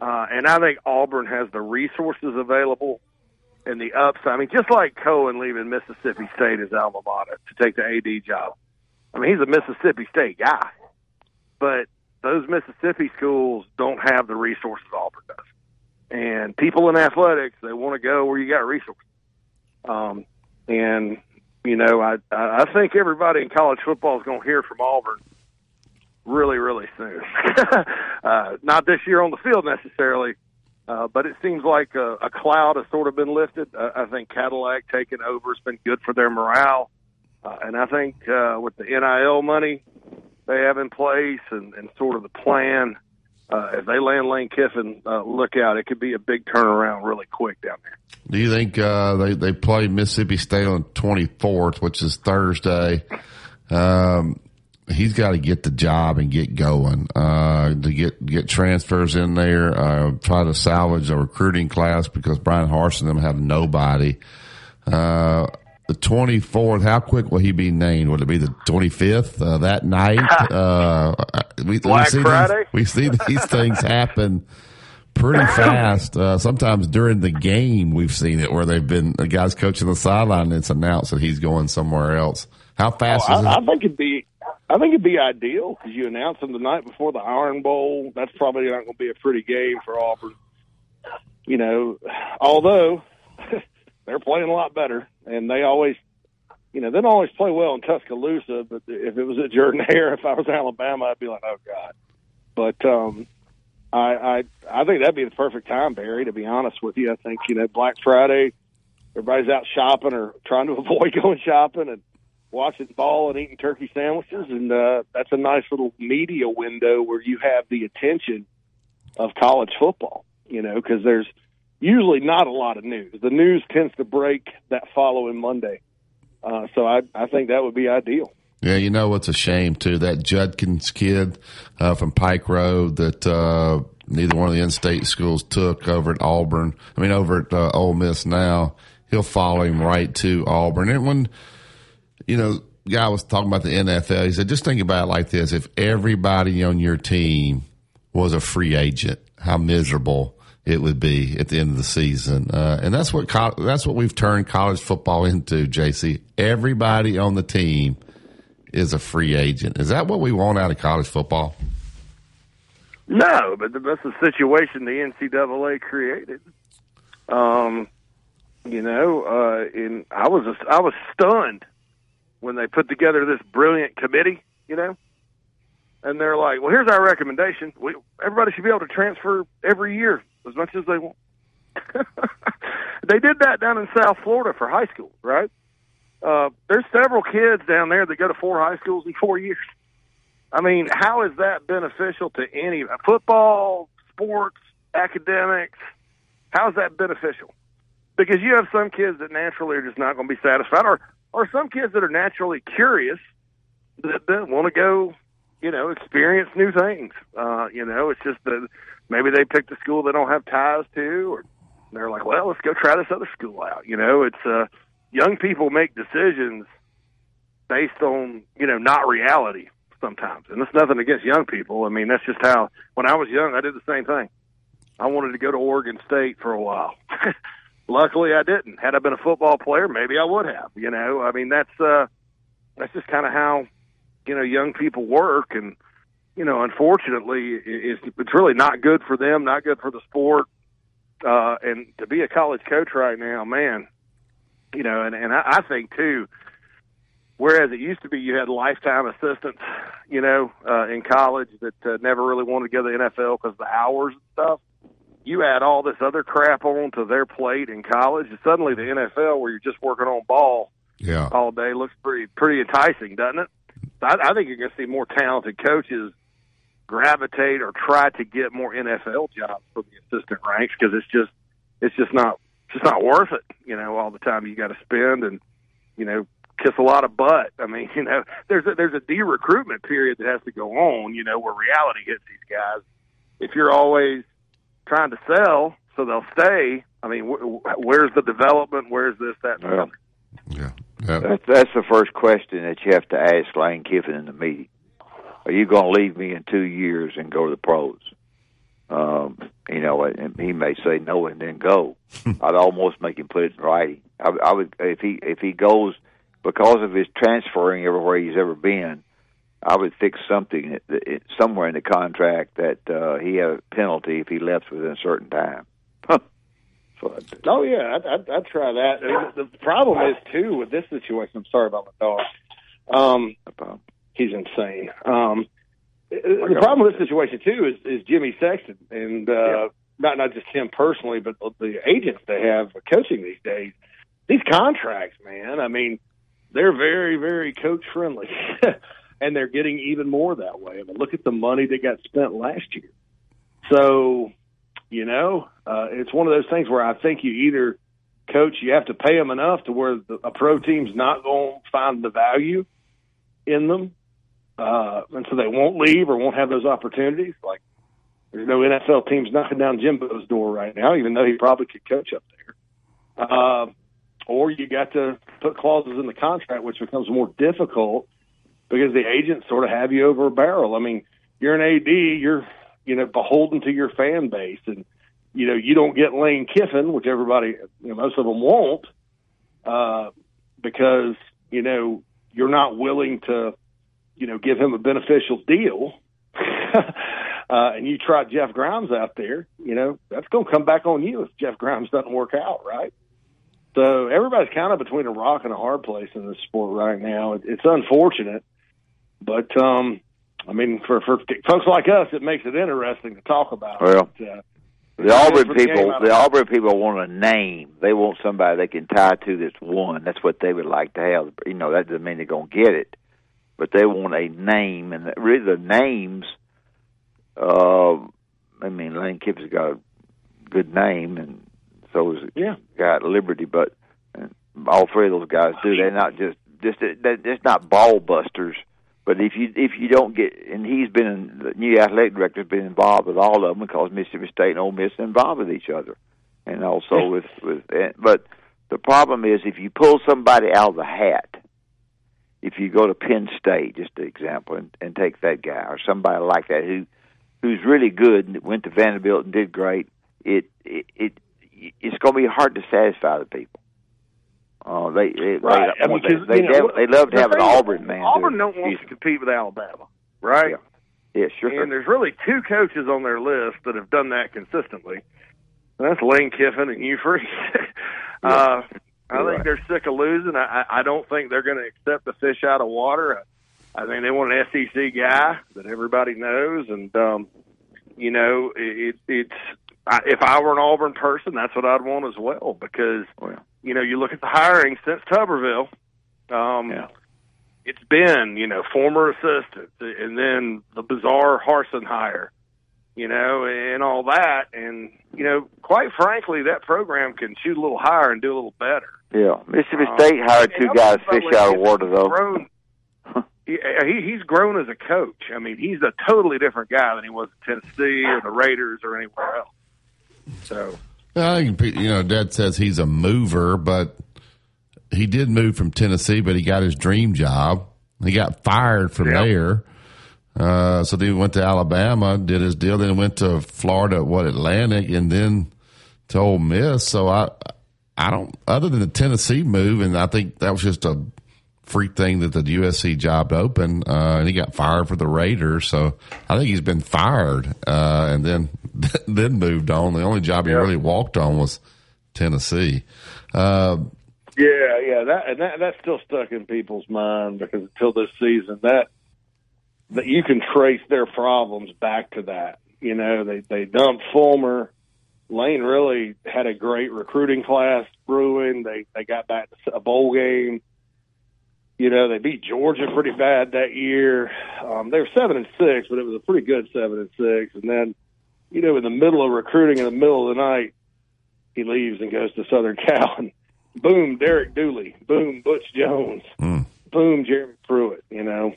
uh, and I think Auburn has the resources available and the upside. I mean, just like Cohen leaving Mississippi State as alma mater to take the AD job. I mean, he's a Mississippi State guy, but those Mississippi schools don't have the resources Auburn does. And people in athletics, they want to go where you got resources. Um, and you know, I I think everybody in college football is going to hear from Auburn really, really soon. uh, not this year on the field necessarily, uh, but it seems like a, a cloud has sort of been lifted. Uh, I think Cadillac taking over has been good for their morale, uh, and I think uh, with the NIL money they have in place and, and sort of the plan, uh, if they land Lane Kiffin, uh, look out! It could be a big turnaround really quick down there.
Do you think uh, they they play Mississippi State on twenty fourth, which is Thursday? Um, he's got to get the job and get going. Uh, to get get transfers in there, uh, try to salvage a recruiting class because Bryan Harsin and them have nobody. Uh, the twenty fourth, how quick will he be named? Would it be the twenty fifth uh, that night? Uh, we,
Black
we see
Friday?
These, we see these things happen pretty fast. Uh, sometimes during the game, we've seen it where they've been the guys coaching the sideline and it's announced that he's going somewhere else. How fast
Oh,
is
I,
it?
I think it'd be, I think it'd be ideal because you announce them the night before the Iron Bowl. That's probably not going to be a pretty game for Auburn. You know, although they're playing a lot better, and they always, you know, they don't always play well in Tuscaloosa. But if it was at Jordan Hare, if I was Alabama, I'd be like, oh god. But um, I, I, I think that'd be the perfect time, Barry. To be honest with you, I think you know Black Friday, everybody's out shopping or trying to avoid going shopping and watching ball and eating turkey sandwiches, and uh, that's a nice little media window where you have the attention of college football. You know, because there's usually not a lot of news. The news tends to break that following Monday, uh, so I, I think that would be ideal.
Yeah, you know what's a shame too? That Judkins kid uh, from Pike Road that uh, neither one of the in-state schools took over at Auburn. I mean, over at uh, Ole Miss now. He'll follow him right to Auburn. And when you know, guy was talking about the NFL, he said, just think about it like this: if everybody on your team was a free agent, how miserable it would be at the end of the season. Uh, and that's what col- that's what we've turned college football into, JC. Everybody on the team is a free agent. Is that what we want out of college football?
No, but that's the situation the NCAA created. Um, you know, uh, I was I was stunned when they put together this brilliant committee. You know, and they're like, "Well, here's our recommendation. We, everybody should be able to transfer every year as much as they want." they did that down in South Florida for high school, right? Uh, there's several kids down there that go to four high schools in four years. I mean, how is that beneficial to any football, sports, academics? How is that beneficial? Because you have some kids that naturally are just not going to be satisfied, or or some kids that are naturally curious that, that want to go, you know, experience new things. Uh, you know, it's just that maybe they picked a school they don't have ties to, or they're like, well, let's go try this other school out. You know, it's uh, young people make decisions based on you know not reality sometimes, and it's nothing against young people. I mean, that's just how. When I was young, I did the same thing. I wanted to go to Oregon State for a while. Luckily, I didn't. Had I been a football player, maybe I would have. You know, I mean, that's uh, that's just kind of how you know young people work, and you know, unfortunately, it's it's really not good for them, not good for the sport. Uh, and to be a college coach right now, man, you know, and and I, I think too. Whereas it used to be you had lifetime assistants, you know, uh, in college that uh, never really wanted to go to the NFL because the hours and stuff you add all this other crap on to their plate in college, and suddenly the NFL, where you're just working on ball
yeah.
all day, looks pretty pretty enticing, doesn't it? I, I think you're going to see more talented coaches gravitate or try to get more NFL jobs for the assistant ranks because it's just it's just not it's just not worth it. You know, all the time you got to spend and you know kiss a lot of butt. I mean, you know, there's a, there's a de recruitment period that has to go on. You know, where reality hits these guys. If you're always trying to sell so they'll stay. I mean, wh- where's the development? Where's this, that, and the other?
Yeah.
That's, that's the first question that you have to ask Lane Kiffin in the meeting. Are you going to leave me in two years and go to the pros? Um, you know, and he may say no and then go. I'd almost make him put it in writing. I, I would if he if he goes because of his transferring everywhere he's ever been. I would fix something that- somewhere in the contract that uh, he had a penalty if he left within a certain time.
Oh yeah, I'd, I'd, I'd try that. I the problem is too with this situation. I'm sorry about my dog. Um, he's insane. Um, the problem with this situation too is, is Jimmy Sexton, and uh, not not just him personally, but the agents they have coaching these days. These contracts, man. I mean, they're very very coach friendly, and they're getting even more that way. I mean, look at the money that got spent last year. So, you know, uh, it's one of those things where I think you either coach, you have to pay them enough to where the, a pro team's not going to find the value in them, uh, and so they won't leave or won't have those opportunities. Like, there's no NFL teams knocking down Jimbo's door right now, even though he probably could coach up there. Uh, or you got to put clauses in the contract, which becomes more difficult because the agents sort of have you over a barrel. I mean, you're an AD, you're you know beholden to your fan base, and you know you don't get Lane Kiffin, which everybody, you know, most of them won't, uh, because you know you're not willing to, you know, give him a beneficial deal. uh, and you try Jeff Grimes out there, you know, that's going to come back on you if Jeff Grimes doesn't work out, right? So everybody's kind of between a rock and a hard place in this sport right now. It, it's unfortunate, but um, I mean, for for folks like us, it makes it interesting to talk about.
Well,
But, uh,
The Auburn people,
of-
the Auburn people want a name. They want somebody they can tie to that's one. That's what they would like to have. You know, that doesn't mean they're going to get it, but they want a name, and really the names. Uh, I mean, Lane Kiffin's got a good name, and so is
yeah.
at Liberty, but and all three of those guys do. They're not just just they're just not ball busters. But if you if you don't get and he's been in, the new athletic director's been involved with all of them because Mississippi State and Ole Miss are involved with each other, and also with with. But the problem is if you pull somebody out of the hat, if you go to Penn State, just an example, and, and take that guy or somebody like that who who's really good and went to Vanderbilt and did great, it it, it it's going to be hard to satisfy the people. Uh, they they
Right.
they,
I mean,
they, they,
know,
love- they love to
the
have an Auburn man.
Auburn don't want to compete with Alabama, right?
Yeah, sure.
And there's really two coaches on their list that have done that consistently. And that's Lane Kiffin and Hugh Freeze. uh, I
You're
think
right.
they're sick of losing. I, I don't think they're going to accept the fish out of water. I I think they want an SEC guy that everybody knows, and um, you know, it, it's I, if I were an Auburn person, that's what I'd want as well. Because you know, you look at the hiring since Tuberville. Um, It's been, you know, former assistants and then the bizarre Harsin hire, you know, and all that. And, you know, quite frankly, that program can shoot a little higher and do a little better.
Yeah, Mississippi
Um,
State hired two guys fish out of water though.
Grown, he, he he's grown as a coach. I mean, he's a totally different guy than he was at Tennessee or the Raiders or anywhere else. So
I think you know, Dad says he's a mover, but he did move from Tennessee, but he got his dream job. He got fired from
Yeah.
there. Uh, so then he went to Alabama, did his deal, then went to Florida, what Atlantic, and then to Ole Miss. So I, I don't. Other than the Tennessee move, and I think that was just a freak thing that the USC job opened, uh, and he got fired for the Raiders. So I think he's been fired, uh, and then then moved on. The only job he really walked on was Tennessee. Uh,
Yeah, yeah, that and that that's still stuck in people's mind because until this season, that that you can trace their problems back to that. You know, they they dumped Fulmer. Lane really had a great recruiting class brewing. They they got back to a bowl game. You know, they beat Georgia pretty bad that year. Um, they were seven and six, but it was a pretty good seven and six. And then, you know, in the middle of recruiting, in the middle of the night, he leaves and goes to Southern Cal. And boom, Derek Dooley. Boom, Butch Jones. Boom, Jeremy Pruitt. You know,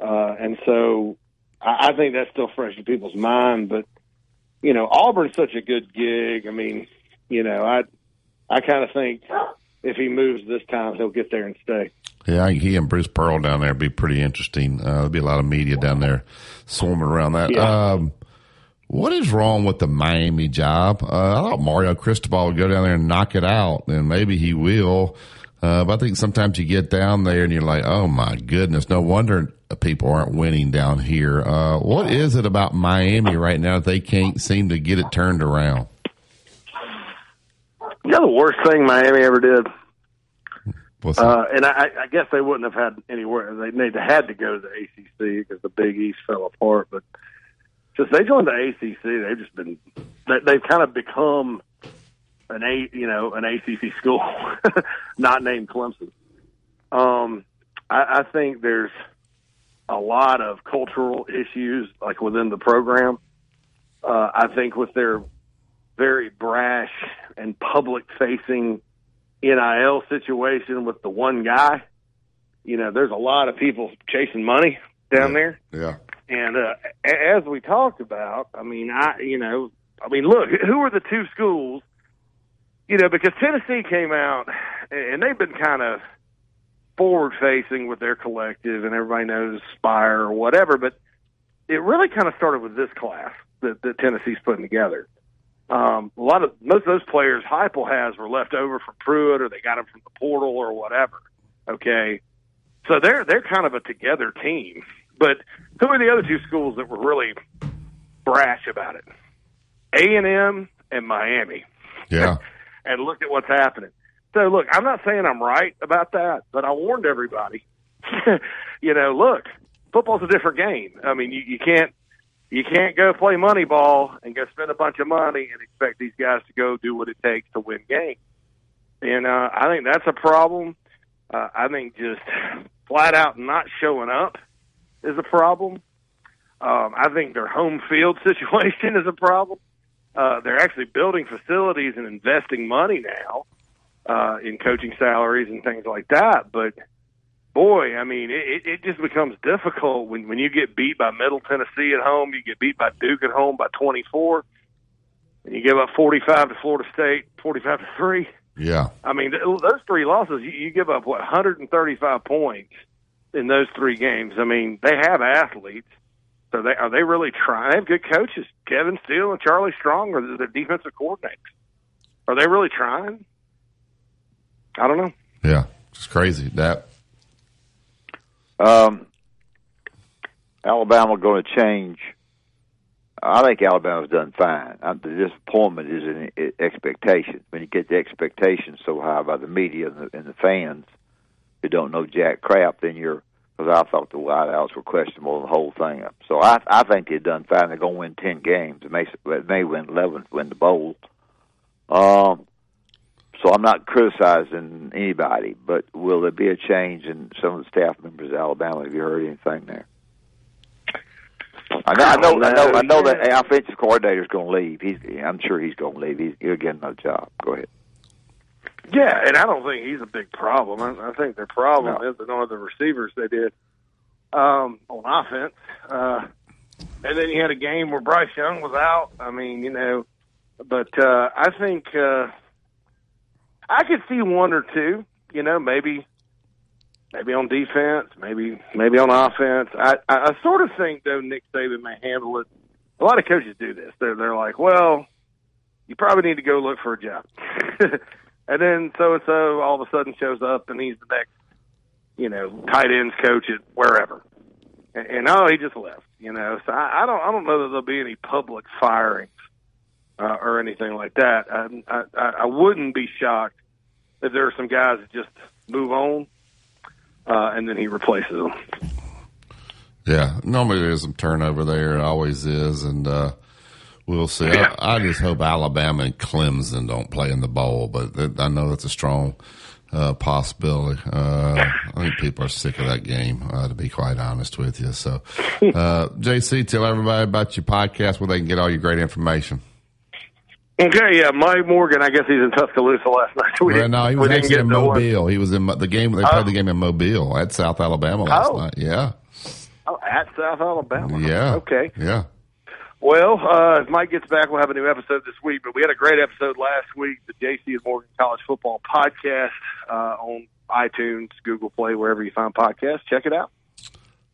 uh, and so I, I think that's still fresh in people's mind. But you know, Auburn's such a good gig. I mean, you know, I I kind of think if he moves this time, he'll get there and stay.
Yeah, he and Bruce Pearl down there would be pretty interesting. Uh, there'll be a lot of media down there swarming around that.
Yeah.
Um, what is wrong with the Miami job? Uh, I thought Mario Cristobal would go down there and knock it out, and maybe he will. Uh, but I think sometimes you get down there and you're like, oh my goodness, no wonder people aren't winning down here. Uh, what is it about Miami right now that they can't seem to get it turned around?
You know the worst thing Miami ever did, uh, and I, I guess they wouldn't have had anywhere. They they had to go to the ACC because the Big East fell apart. But since they joined the ACC, they've just been they, they've kind of become an a you know an ACC school, not named Clemson. Um, I, I think there's a lot of cultural issues like within the program. Uh, I think with their very brash and public facing NIL situation with the one guy, you know, there's a lot of people chasing money down there.
Yeah.
And uh, as we talked about, I mean, I you know, I mean, look, who are the two schools? You know, because Tennessee came out and they've been kind of forward facing with their collective, and everybody knows Spyre or whatever. But it really kind of started with this class that, that Tennessee's putting together. Um, a lot of most of those players Heupel has were left over from Pruitt, or they got them from the portal, or whatever. Okay, so they're they're kind of a together team. But who are the other two schools that were really brash about it? A and M and Miami.
Yeah.
and look at what's happening. So look, I'm not saying I'm right about that, but I warned everybody. you know, look, football's a different game. I mean, you, you can't you can't go play money ball and go spend a bunch of money and expect these guys to go do what it takes to win games. And uh, I think that's a problem. Uh, I think just flat out not showing up is a problem. Um, I think their home field situation is a problem. Uh, they're actually building facilities and investing money now uh, in coaching salaries and things like that. But boy, I mean, it, it just becomes difficult when when you get beat by Middle Tennessee at home, you get beat by Duke at home by 24, and you give up 45 to Florida State, 45 to three.
Yeah.
I mean, th- those three losses, you, you give up what 135 points in those three games. I mean, they have athletes. So they are they really trying? They have good coaches, Kevin Steele and Charlie Strong are the, the defensive coordinators. Are they really trying? I don't know.
Yeah. It's crazy. That
Um, Alabama going to change. I think Alabama's done fine. Uh, the disappointment is in i- expectation. When you get the expectations so high by the media and the, and the fans who don't know jack crap, then you're. Because I thought the wideouts were questionable the whole thing. So I I think they've done fine. They're going to win ten games. It may may win eleven, win the bowl. Um, so I'm not criticizing anybody, but will there be a change in some of the staff members of Alabama? Have you heard anything there? I know, I know, I know, I know that the offensive coordinator's going to leave. He's, I'm sure he's going to leave. He's, he'll get another job. Go ahead.
Yeah, and I don't think he's a big problem. I, I think their problem is the number of the receivers they did um, on offense. Uh, and then you had a game where Bryce Young was out. I mean, you know, but uh, I think uh, I could see one or two. You know, maybe maybe on defense, maybe maybe on offense. I, I, sort of think though Nick Saban may handle it. A lot of coaches do this. They're they're like, well, you probably need to go look for a job, and then so and so all of a sudden shows up and he's the next, you know, tight ends coach at wherever, and, and oh, he just left. You know, so I, I don't I don't know that there'll be any public firings uh, or anything like that. I, I I wouldn't be shocked if there are some guys that just move on uh, and then he replaces them.
Yeah, normally there's some turnover there. It always is, and uh, we'll see. Yeah. I, I, just hope Alabama and Clemson don't play in the bowl, but I know that's a strong uh, possibility. Uh, I think people are sick of that game, uh, to be quite honest with you. So, uh, JC, tell everybody about your podcast where they can get all your great information.
Okay, yeah, Mike Morgan. I guess he's in Tuscaloosa last night. We
well, no, he was actually in Mobile. He was in the game. They played the game in Mobile at South Alabama last
oh.
night. Yeah.
Oh, at South Alabama.
Yeah.
Okay.
Yeah.
Well, uh, if Mike gets back, we'll have a new episode this week. But we had a great episode last week, the JC and Morgan College Football Podcast uh, on iTunes, Google Play, wherever you find podcasts. Check it out.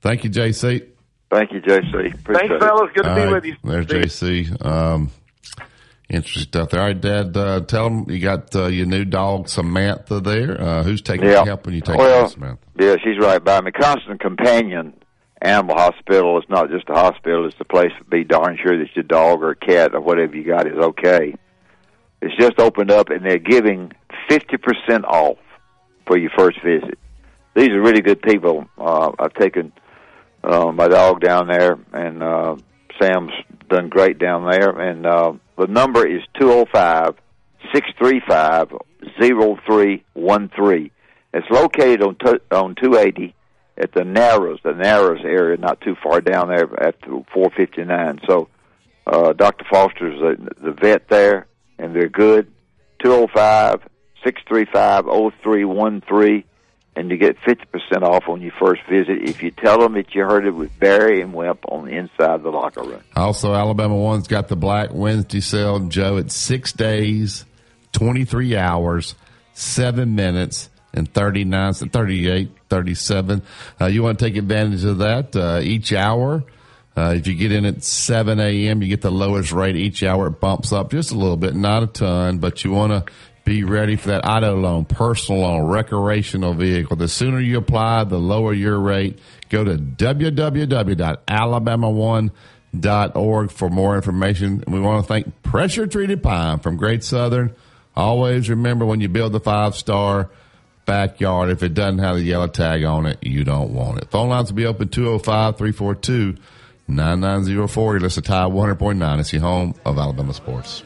Thank you, JC.
Thank you, JC. Appreciate
Thanks, fellas. Good to
All
be
right.
with you.
There's JC. Um, Interesting stuff there. All right, Dad, uh, tell them you got uh, your new dog, Samantha, there. Uh, who's taking
Yeah.
help when you take
well,
Samantha?
Yeah, she's right by me. Constant Companion Animal Hospital is not just a hospital; it's the place to be darn sure that your dog or cat or whatever you got is okay. It's just opened up, and they're giving fifty percent off for your first visit. These are really good people. Uh, I've taken uh, my dog down there, and uh, Sam's done great down there. And uh, the number is 205 635 0313. It's located on, to, on 280 at the Narrows, the Narrows area, not too far down there at 459. So, uh, Dr. Foster's the, the vet there, and they're good. 205 635 0313 and you get 50% off on your first visit if you tell them that you heard it with Barry and Wimp on the inside of the locker room.
Also, Alabama One's got the Black Wednesday sale, Joe. It's six days, 23 hours, seven minutes, and 39, 38, 37. Uh, you want to take advantage of that uh, each hour. Uh, if you get in at 7 a.m., you get the lowest rate each hour. It bumps up just a little bit, not a ton, but you want to be ready for that auto loan, personal loan, recreational vehicle. The sooner you apply, the lower your rate. Go to www.alabama1.org for more information. We want to thank Pressure Treated Pine from Great Southern. Always remember when you build the five star backyard, if it doesn't have the yellow tag on it, you don't want it. Phone lines will be open 205 342 9904. You're listening to Tide 100.9. It's your home of Alabama sports.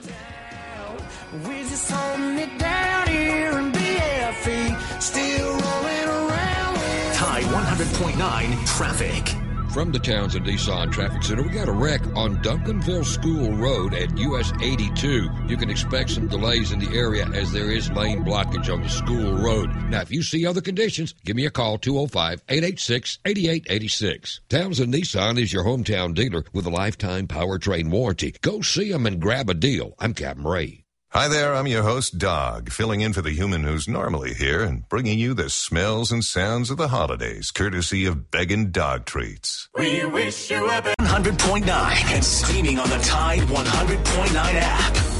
100.9 traffic.
From the Townsend Nissan Traffic Center, we got a wreck on Duncanville School Road at US 82. You can expect some delays in the area as there is lane blockage on the school road. Now, if you see other conditions, give me a call 205 886 8886. Townsend Nissan is your hometown dealer with a lifetime powertrain warranty. Go see them and grab a deal. I'm Captain Ray.
Hi there, I'm your host, Dog, filling in for the human who's normally here and bringing you the smells and sounds of the holidays, courtesy of Beggin' Dog Treats.
We wish you a 100.9 and streaming on the Tide 100.9 app.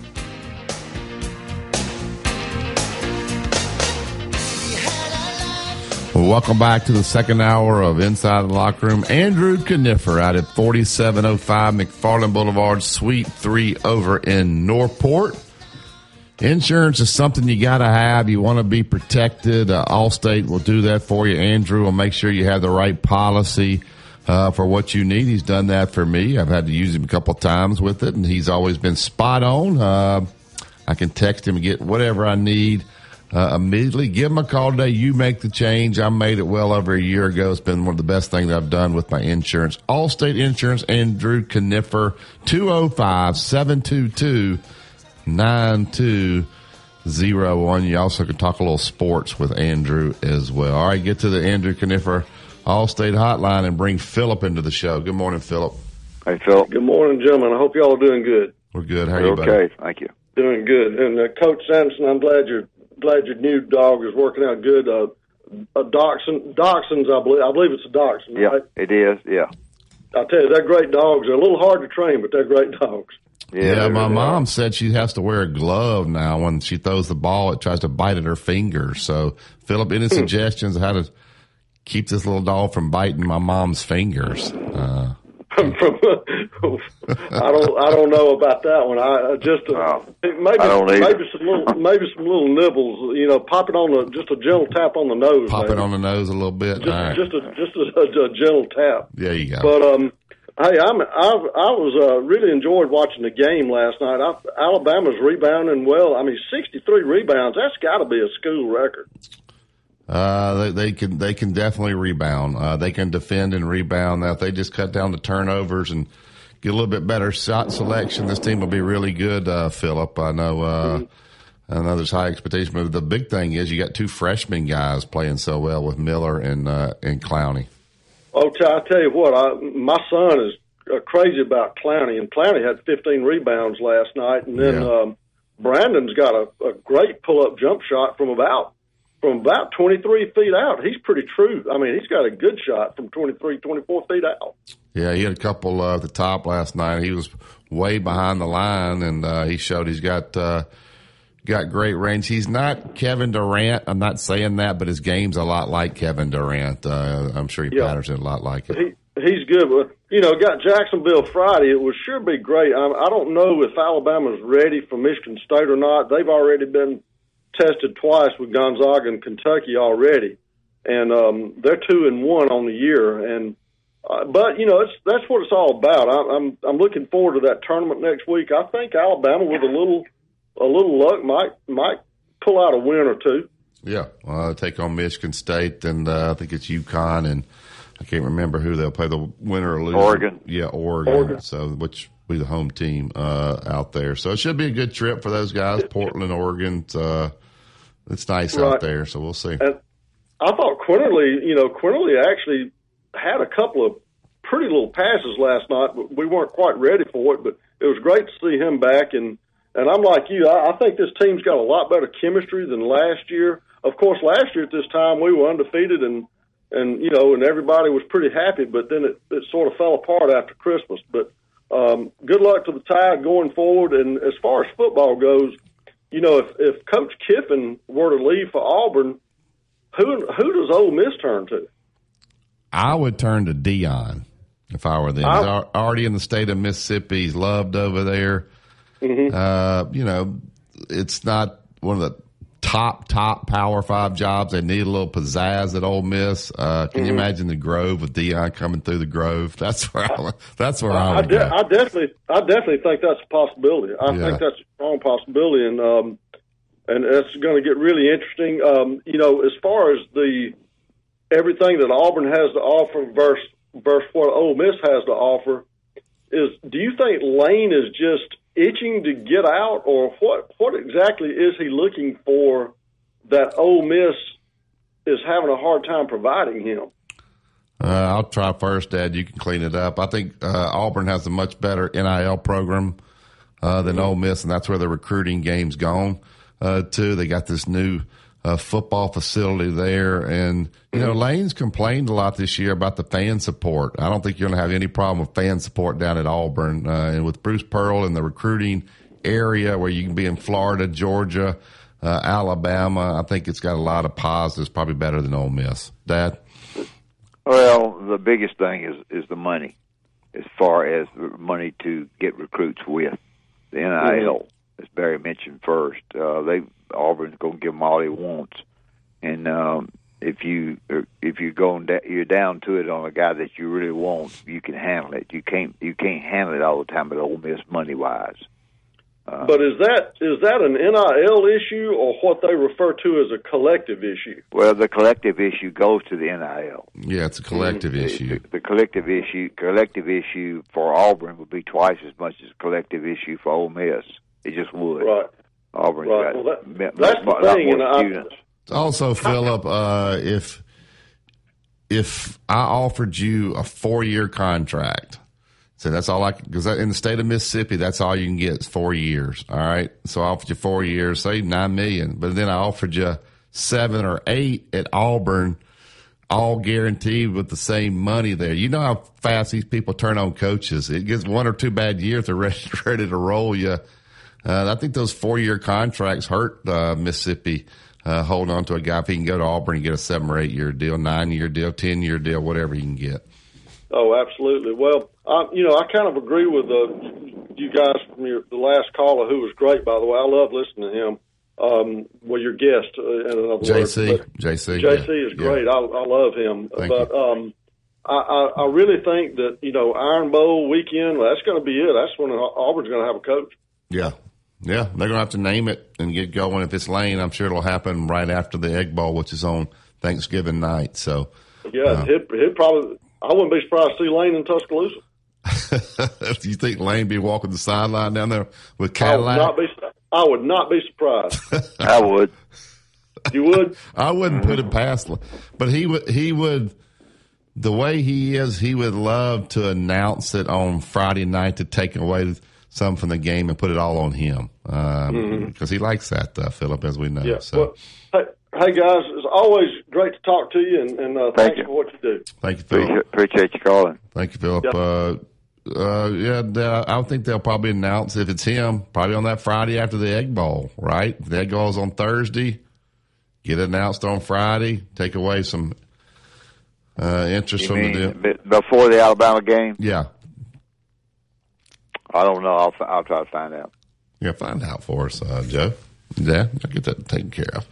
Well, welcome back to the second hour of Inside the Locker Room. Andrew Canifer out at 4705 McFarland Boulevard, Suite 3 over in Northport. Insurance is something you got to have. You want to be protected. Uh, Allstate will do that for you. Andrew will make sure you have the right policy uh, for what you need. He's done that for me. I've had to use him a couple times with it, and he's always been spot on. Uh, I can text him and get whatever I need uh, immediately. Give them a call today. You make the change. I made it well over a year ago. It's been one of the best things I've done with my insurance. Allstate Insurance, Andrew Kniffer, 205 722 9201. You also can talk a little sports with Andrew as well. All right, get to the Andrew Kniffer Allstate hotline and bring Philip into the show. Good morning, Philip.
Hey, Philip.
Good morning, gentlemen. I hope y'all are doing good.
We're good. How are
We're
you, buddy?
okay. Thank you.
Doing good. And uh, Coach Sanderson, I'm glad your glad your new dog is working out good. Uh, a dachshund, dachshunds, I believe. I believe it's a dachshund.
Yeah,
Right?
it is. Yeah.
I tell you, they're great dogs. They're a little hard to train, but they're great dogs.
Yeah, my mom said she has to wear a glove now when she throws the ball. It tries to bite at her fingers. So, Philip, any suggestions how to keep this little dog from biting my mom's fingers? Uh,
I don't. I don't know about that one. I, I just uh, maybe
I don't
maybe some little maybe some little nibbles. You know, pop it on the just a gentle tap on the nose.
pop
maybe.
it on the nose a little bit.
just
All right.
just a just a, a, a gentle tap.
There you go.
But um, hey, I'm I I was uh, really enjoyed watching the game last night. I, Alabama's rebounding well. I mean, 63 rebounds. That's got to be a school record.
Uh, they, they can they can definitely rebound. Uh, they can defend and rebound. Now, if they just cut down the turnovers and get a little bit better shot selection, this team will be really good. Uh, Philip, I know. Uh, I know there's high expectation, but the big thing is you got two freshman guys playing so well with Miller and uh, and Clowney.
Oh, t- I tell you what, I, my son is uh, crazy about Clowney, and Clowney had 15 rebounds last night, and then um, Brandon's got a, a great pull-up jump shot from about from about 23 feet out. He's pretty true. I mean, he's got a good shot from 23, 24 feet out.
Yeah, he had a couple uh, at the top last night. He was way behind the line, and uh, he showed he's got uh, got great range. He's not Kevin Durant. I'm not saying that, but his game's a lot like Kevin Durant. Uh, I'm sure he
Yeah.
patterns it a lot like it.
He he's good. But, you know, got Jacksonville Friday. It would sure be great. I, I don't know if Alabama's ready for Michigan State or not. They've already been tested twice with Gonzaga and Kentucky already, and um, they're two and one on the year. And uh, but you know, it's that's what it's all about. I, I'm I'm looking forward to that tournament next week. I think Alabama with a little a little luck might might pull out a win or two.
Yeah, uh, take on Michigan State, and uh, I think it's UConn, and I can't remember who they'll play. The winner or loser.
Oregon.
Yeah, Oregon.
Oregon.
So which will be the home team uh, out there. So it should be a good trip for those guys. Portland, Oregon. It's, uh, it's nice
Right.
out there. So we'll see.
And I thought Quinerly, you know, Quinerly actually had a couple of pretty little passes last night, but we weren't quite ready for it. But it was great to see him back. And and I'm like you, I, I think this team's got a lot better chemistry than last year. Of course, last year at this time we were undefeated and and you know, and everybody was pretty happy. But then it, it sort of fell apart after Christmas. But um, good luck to the Tide going forward. And as far as football goes, you know, if if Coach Kiffin were to leave for Auburn, who who does Ole Miss turn to?
I would turn to Deion if I were them. He's
I-
al- already in the state of Mississippi. He's loved over there.
Mm-hmm.
Uh, you know, it's not one of the top top Power Five jobs. They need a little pizzazz at Ole Miss. Uh, can you
Mhm.
imagine the Grove with Deion coming through the Grove? That's where I, that's where I,
I,
would
de-
go.
I definitely, I definitely think that's a possibility. I
Yeah.
think that's a strong possibility, and um, and it's going to get really interesting. Um, you know, as far as the everything that Auburn has to offer versus versus what Ole Miss has to offer, is do you think Lane is just itching to get out, or what? What exactly is he looking for that Ole Miss is having a hard time providing him?
Uh, I'll try first, Dad. You can clean it up. I think uh, Auburn has a much better NIL program uh, than Ole Miss, and that's where the recruiting game's gone uh, to. They got this new uh, football facility there, and you know Lane's complained a lot this year about the fan support. I don't think you're going to have any problem with fan support down at Auburn, uh, and with Bruce Pearl in the recruiting area where you can be in Florida, Georgia, uh, Alabama. I think it's got a lot of positives. Probably better than Ole Miss. Dad.
Well, the biggest thing is is the money, as far as the money to get recruits with the NIL. As Barry mentioned first, uh, they Auburn's going to give him all he wants, and um, if you if you're going da- you're down to it on a guy that you really want, you can handle it. You can't you can't handle it all the time at Ole Miss money wise. Uh,
But is that is that an NIL issue or what they refer to as a collective issue?
well, the collective issue goes to the NIL.
Yeah, it's a collective
The-
issue.
The, the collective issue, collective issue for Auburn would be twice as much as a collective issue for Ole Miss. It just would.
Right.
Auburn's
Right.
got
Well, that-
ma-
that's
ma-
the
lot
thing,
more
and I-
Also, Philip, uh, if if I offered you a four year contract, so that's all I because in the state of Mississippi, that's all you can get is four years. All right, so I offered you four years, say nine million, but then I offered you seven or eight at Auburn, all guaranteed with the same money there. You know how fast these people turn on coaches. It gets one or two bad years, they're ready, ready to roll you. Uh, I think those four year contracts hurt uh, Mississippi uh, holding on to a guy if he can go to Auburn and get a seven or eight year deal, nine year deal, ten year deal, whatever he can get.
Oh, absolutely. Well, I, you know, I kind of agree with uh, you guys from your, the last caller, who was great, by the way. I love listening to him. Um, well, your guest, uh, in other
JC,
words. But
JC,
JC
yeah,
is great. I, I love him.
Thank
but um, I, I, I really think that you know Iron Bowl weekend. That's going to be it. That's when Auburn's going to have a coach.
Yeah. Yeah, they're going to have to name it and get going. If it's Lane, I'm sure it'll happen right after the Egg Bowl, which is on Thanksgiving night. So,
Yeah,
Uh,
he'd, he'd probably. I wouldn't be surprised to see Lane in Tuscaloosa.
do you think Lane be walking the sideline down there with
I would
Cadillac?
not be. I would not be surprised.
I would.
You would?
I wouldn't put it past, but he would. He would. The way he is, he would love to announce it on Friday night to take away some from the game and put it all on him because
Mhm.
he likes that, uh, Philip, as we know.
Yeah.
So,
Well, hey, hey, guys, it's always great to talk to you, and, and uh,
Thank
thanks
you.
for what you do.
thank you, Philip.
Appreciate, appreciate you calling.
Thank you, Philip.
Yep.
Uh, uh, yeah, I think they'll probably announce if it's him, probably on that Friday after the Egg Bowl, right? If the Egg Bowl's on Thursday, get it announced on Friday, take away some uh, interest
You
from
mean
the deal.
before the Alabama game?
Yeah,
I don't know. I'll, I'll try to find out.
Yeah, find out for us, uh, Joe. Yeah, I'll get that taken care of.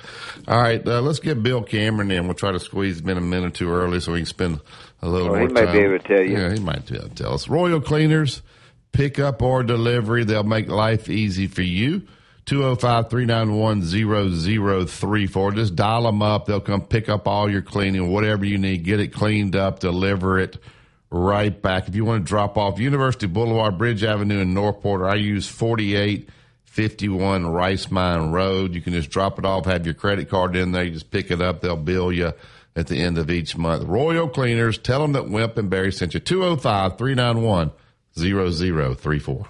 All right, uh, let's get Bill Cameron in. We'll try to squeeze him in a minute too early so we can spend a little more
he may
time.
be able to tell you.
Yeah, he might be able to tell us. Royal Cleaners, pick up or delivery. They'll make life easy for you. 205 391 0034. Just dial them up. They'll come pick up all your cleaning, whatever you need. Get it cleaned up, deliver it right back. If you want to drop off University Boulevard, Bridge Avenue in Northport, I use 4851 Rice Mine Road. You can just drop it off, have your credit card in there. You just pick it up. They'll bill you at the end of each month. Royal Cleaners, tell them that Wimp and Barry sent you. 205 391 0034.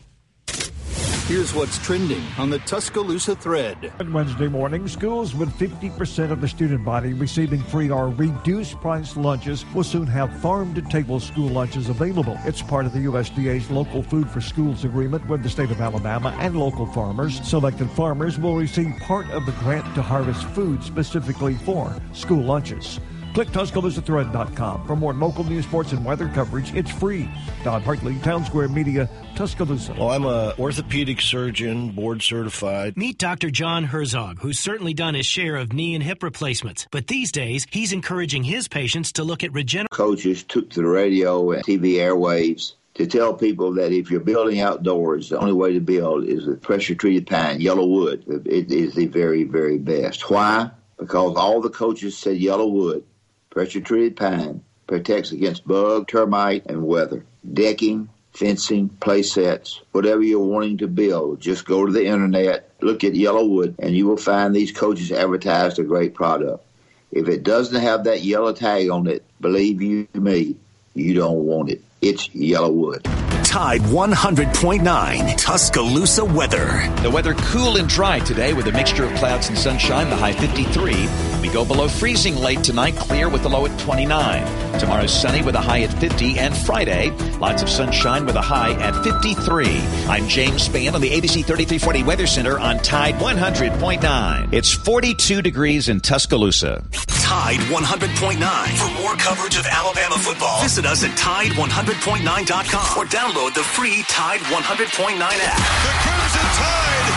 Here's what's trending on the Tuscaloosa thread.
On Wednesday morning, schools with 50% of the student body receiving free or reduced price lunches will soon have farm to table school lunches available. It's part of the USDA's Local Food for Schools agreement with the state of Alabama and local farmers. Selected farmers will receive part of the grant to harvest food specifically for school lunches. Click TuscaloosaThread.com for more local news, sports, and weather coverage. It's free. Don Hartley, Town Square Media, Tuscaloosa.
Well, I'm a orthopedic surgeon, board certified.
Meet Dr. John Herzog, who's certainly done his share of knee and hip replacements. But these days, he's encouraging his patients to look at regenerative.
Coaches took to the radio and TV airwaves to tell people that if you're building outdoors, the only way to build is with pressure treated pine, YellaWood. It is the very, very best. Why? Because all the coaches said YellaWood, pressure treated pine, protects against bug, termite, and weather. Decking, fencing, play sets, whatever you're wanting to build, just go to the internet, look at YellaWood, and you will find these coaches advertised a great product. If it doesn't have that yellow tag on it, believe you me, you don't want it. It's YellaWood.
Tide 100.9 Tuscaloosa weather.
The weather cool and dry today with a mixture of clouds and sunshine, the high 53. We go below freezing late tonight, clear with the low at 29. Tomorrow sunny with a high at 50 and Friday lots of sunshine with a high at 53. I'm James Spann on the ABC 3340 Weather Center on Tide 100.9. It's 42 degrees in Tuscaloosa.
Tide 100.9. For more coverage of Alabama football, visit us at Tide100.9.com or download download the free Tide 100.9 app.
The Crimson Tide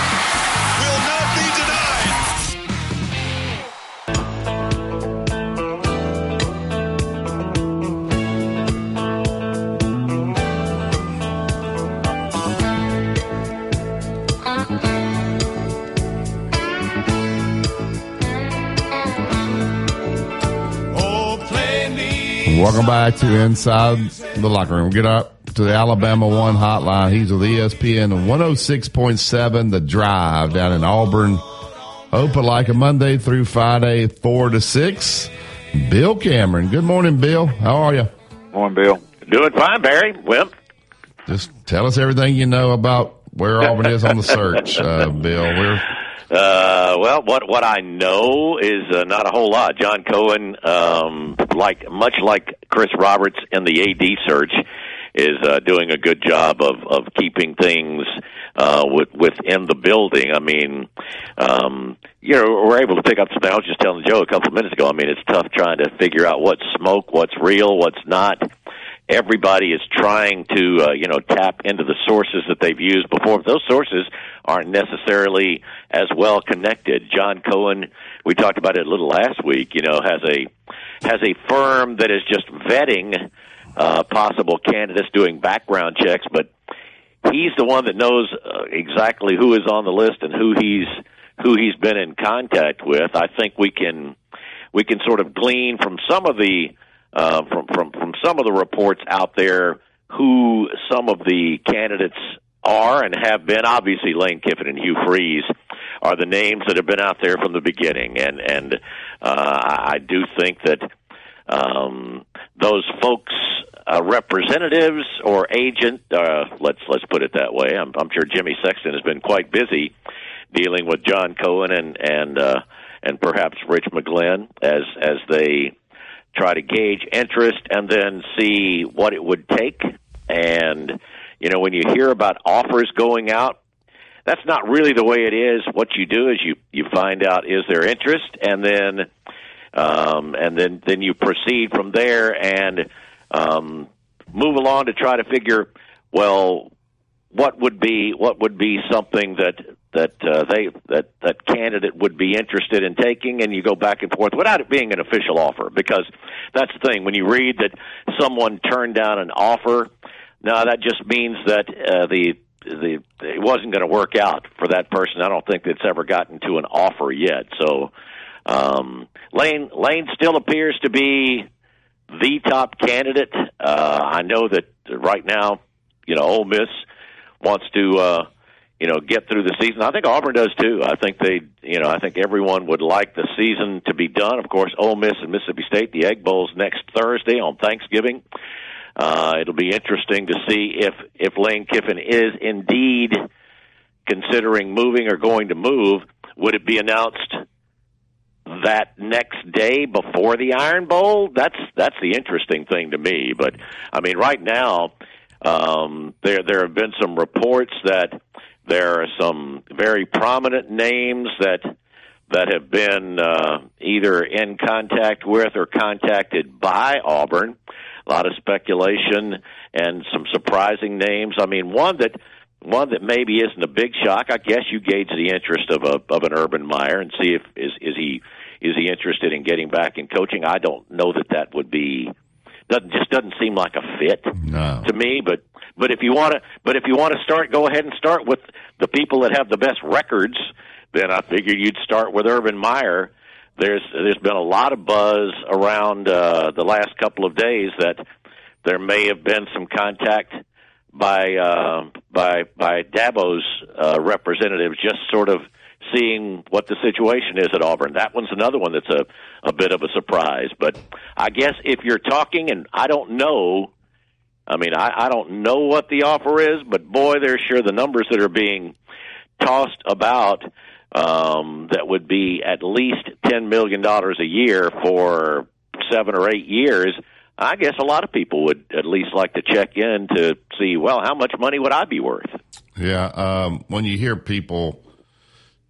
will not be denied.
Oh, Welcome back to Inside the Locker Room. Get up to the Alabama One hotline. He's with ESPN 106.7 The Drive down in Auburn. Open like a Monday through Friday, 4 to 6. Bill Cameron. Good morning, Bill. How are you?
Morning, Bill. Doing fine, Barry. Well,
Just tell us everything you know about where Auburn is on the search, uh, Bill. We're
Uh, well, what what I know is uh, not a whole lot. John Cohen, um, like much like Chris Roberts in the AD search, is uh, doing a good job of of keeping things uh, with, within the building. I mean, um, you know, we're able to pick up something. I was just telling Joe a couple of minutes ago. I mean, it's tough trying to figure out what's smoke, what's real, what's not everybody is trying to uh, you know tap into the sources that they've used before. Those sources aren't necessarily as well connected. John Cohen, we talked about it a little last week. You know, has a has a firm that is just vetting uh, possible candidates, doing background checks, but he's the one that knows uh, exactly who is on the list and who he's who he's been in contact with. I think we can we can sort of glean from some of the uh, from from from some of the reports out there who some of the candidates are and have been. Obviously, Lane Kiffin and Hugh Freeze are the names that have been out there from the beginning, and and uh, I do think that um, those folks. Uh, representatives or agent, uh, let's let's put it that way. I'm, I'm sure Jimmy Sexton has been quite busy dealing with John Cohen and and uh, and perhaps Rich McGlynn as as they try to gauge interest and then see what it would take. And, you know, when you hear about offers going out, that's not really the way it is. What you do is you, you find out is there interest and then, um, and then, then you proceed from there and, um, move along to try to figure, well, what would be, what would be something that, that uh, they that that candidate would be interested in taking, and you go back and forth without it being an official offer. Because that's the thing when you read that someone turned down an offer. Now that just means that uh, the the it wasn't going to work out for that person. I don't think it's ever gotten to an offer yet. So um, Lane Lane still appears to be the top candidate. Uh, I know that right now, you know, Ole Miss wants to. Uh, you know, get through the season. I think Auburn does too. I think they, you know, I think everyone would like the season to be done. Of course, Ole Miss and Mississippi State, the Egg Bowl's next Thursday on Thanksgiving. Uh, it'll be interesting to see if if Lane Kiffin is indeed considering moving or going to move. Would it be announced that next day before the Iron Bowl? That's that's the interesting thing to me. But I mean, right now, um, there there have been some reports that there are some very prominent names that that have been uh, either in contact with or contacted by Auburn. A lot of speculation and some surprising names. I mean, one that one that maybe isn't a big shock. I guess you gauge the interest of a of an Urban Meyer and see if is is he is he interested in getting back in coaching. I don't know that that would be doesn't just doesn't seem like a fit
no.
to me. But but if you want to, but if you want to start, go ahead and start with the people that have the best records. Then I figured you'd start with Urban Meyer. There's there's been a lot of buzz around uh, the last couple of days that there may have been some contact by uh, by by Dabo's uh, representatives, just sort of seeing what the situation is at Auburn. That one's another one that's a a bit of a surprise. But I guess if you're talking, and I don't know I mean, I, I don't know what the offer is, but boy, they're sure the numbers that are being tossed about um, that would be at least ten million dollars a year for seven or eight years. I guess a lot of people would at least like to check in to see, well, how much money would I be worth?
Yeah, um, when you hear people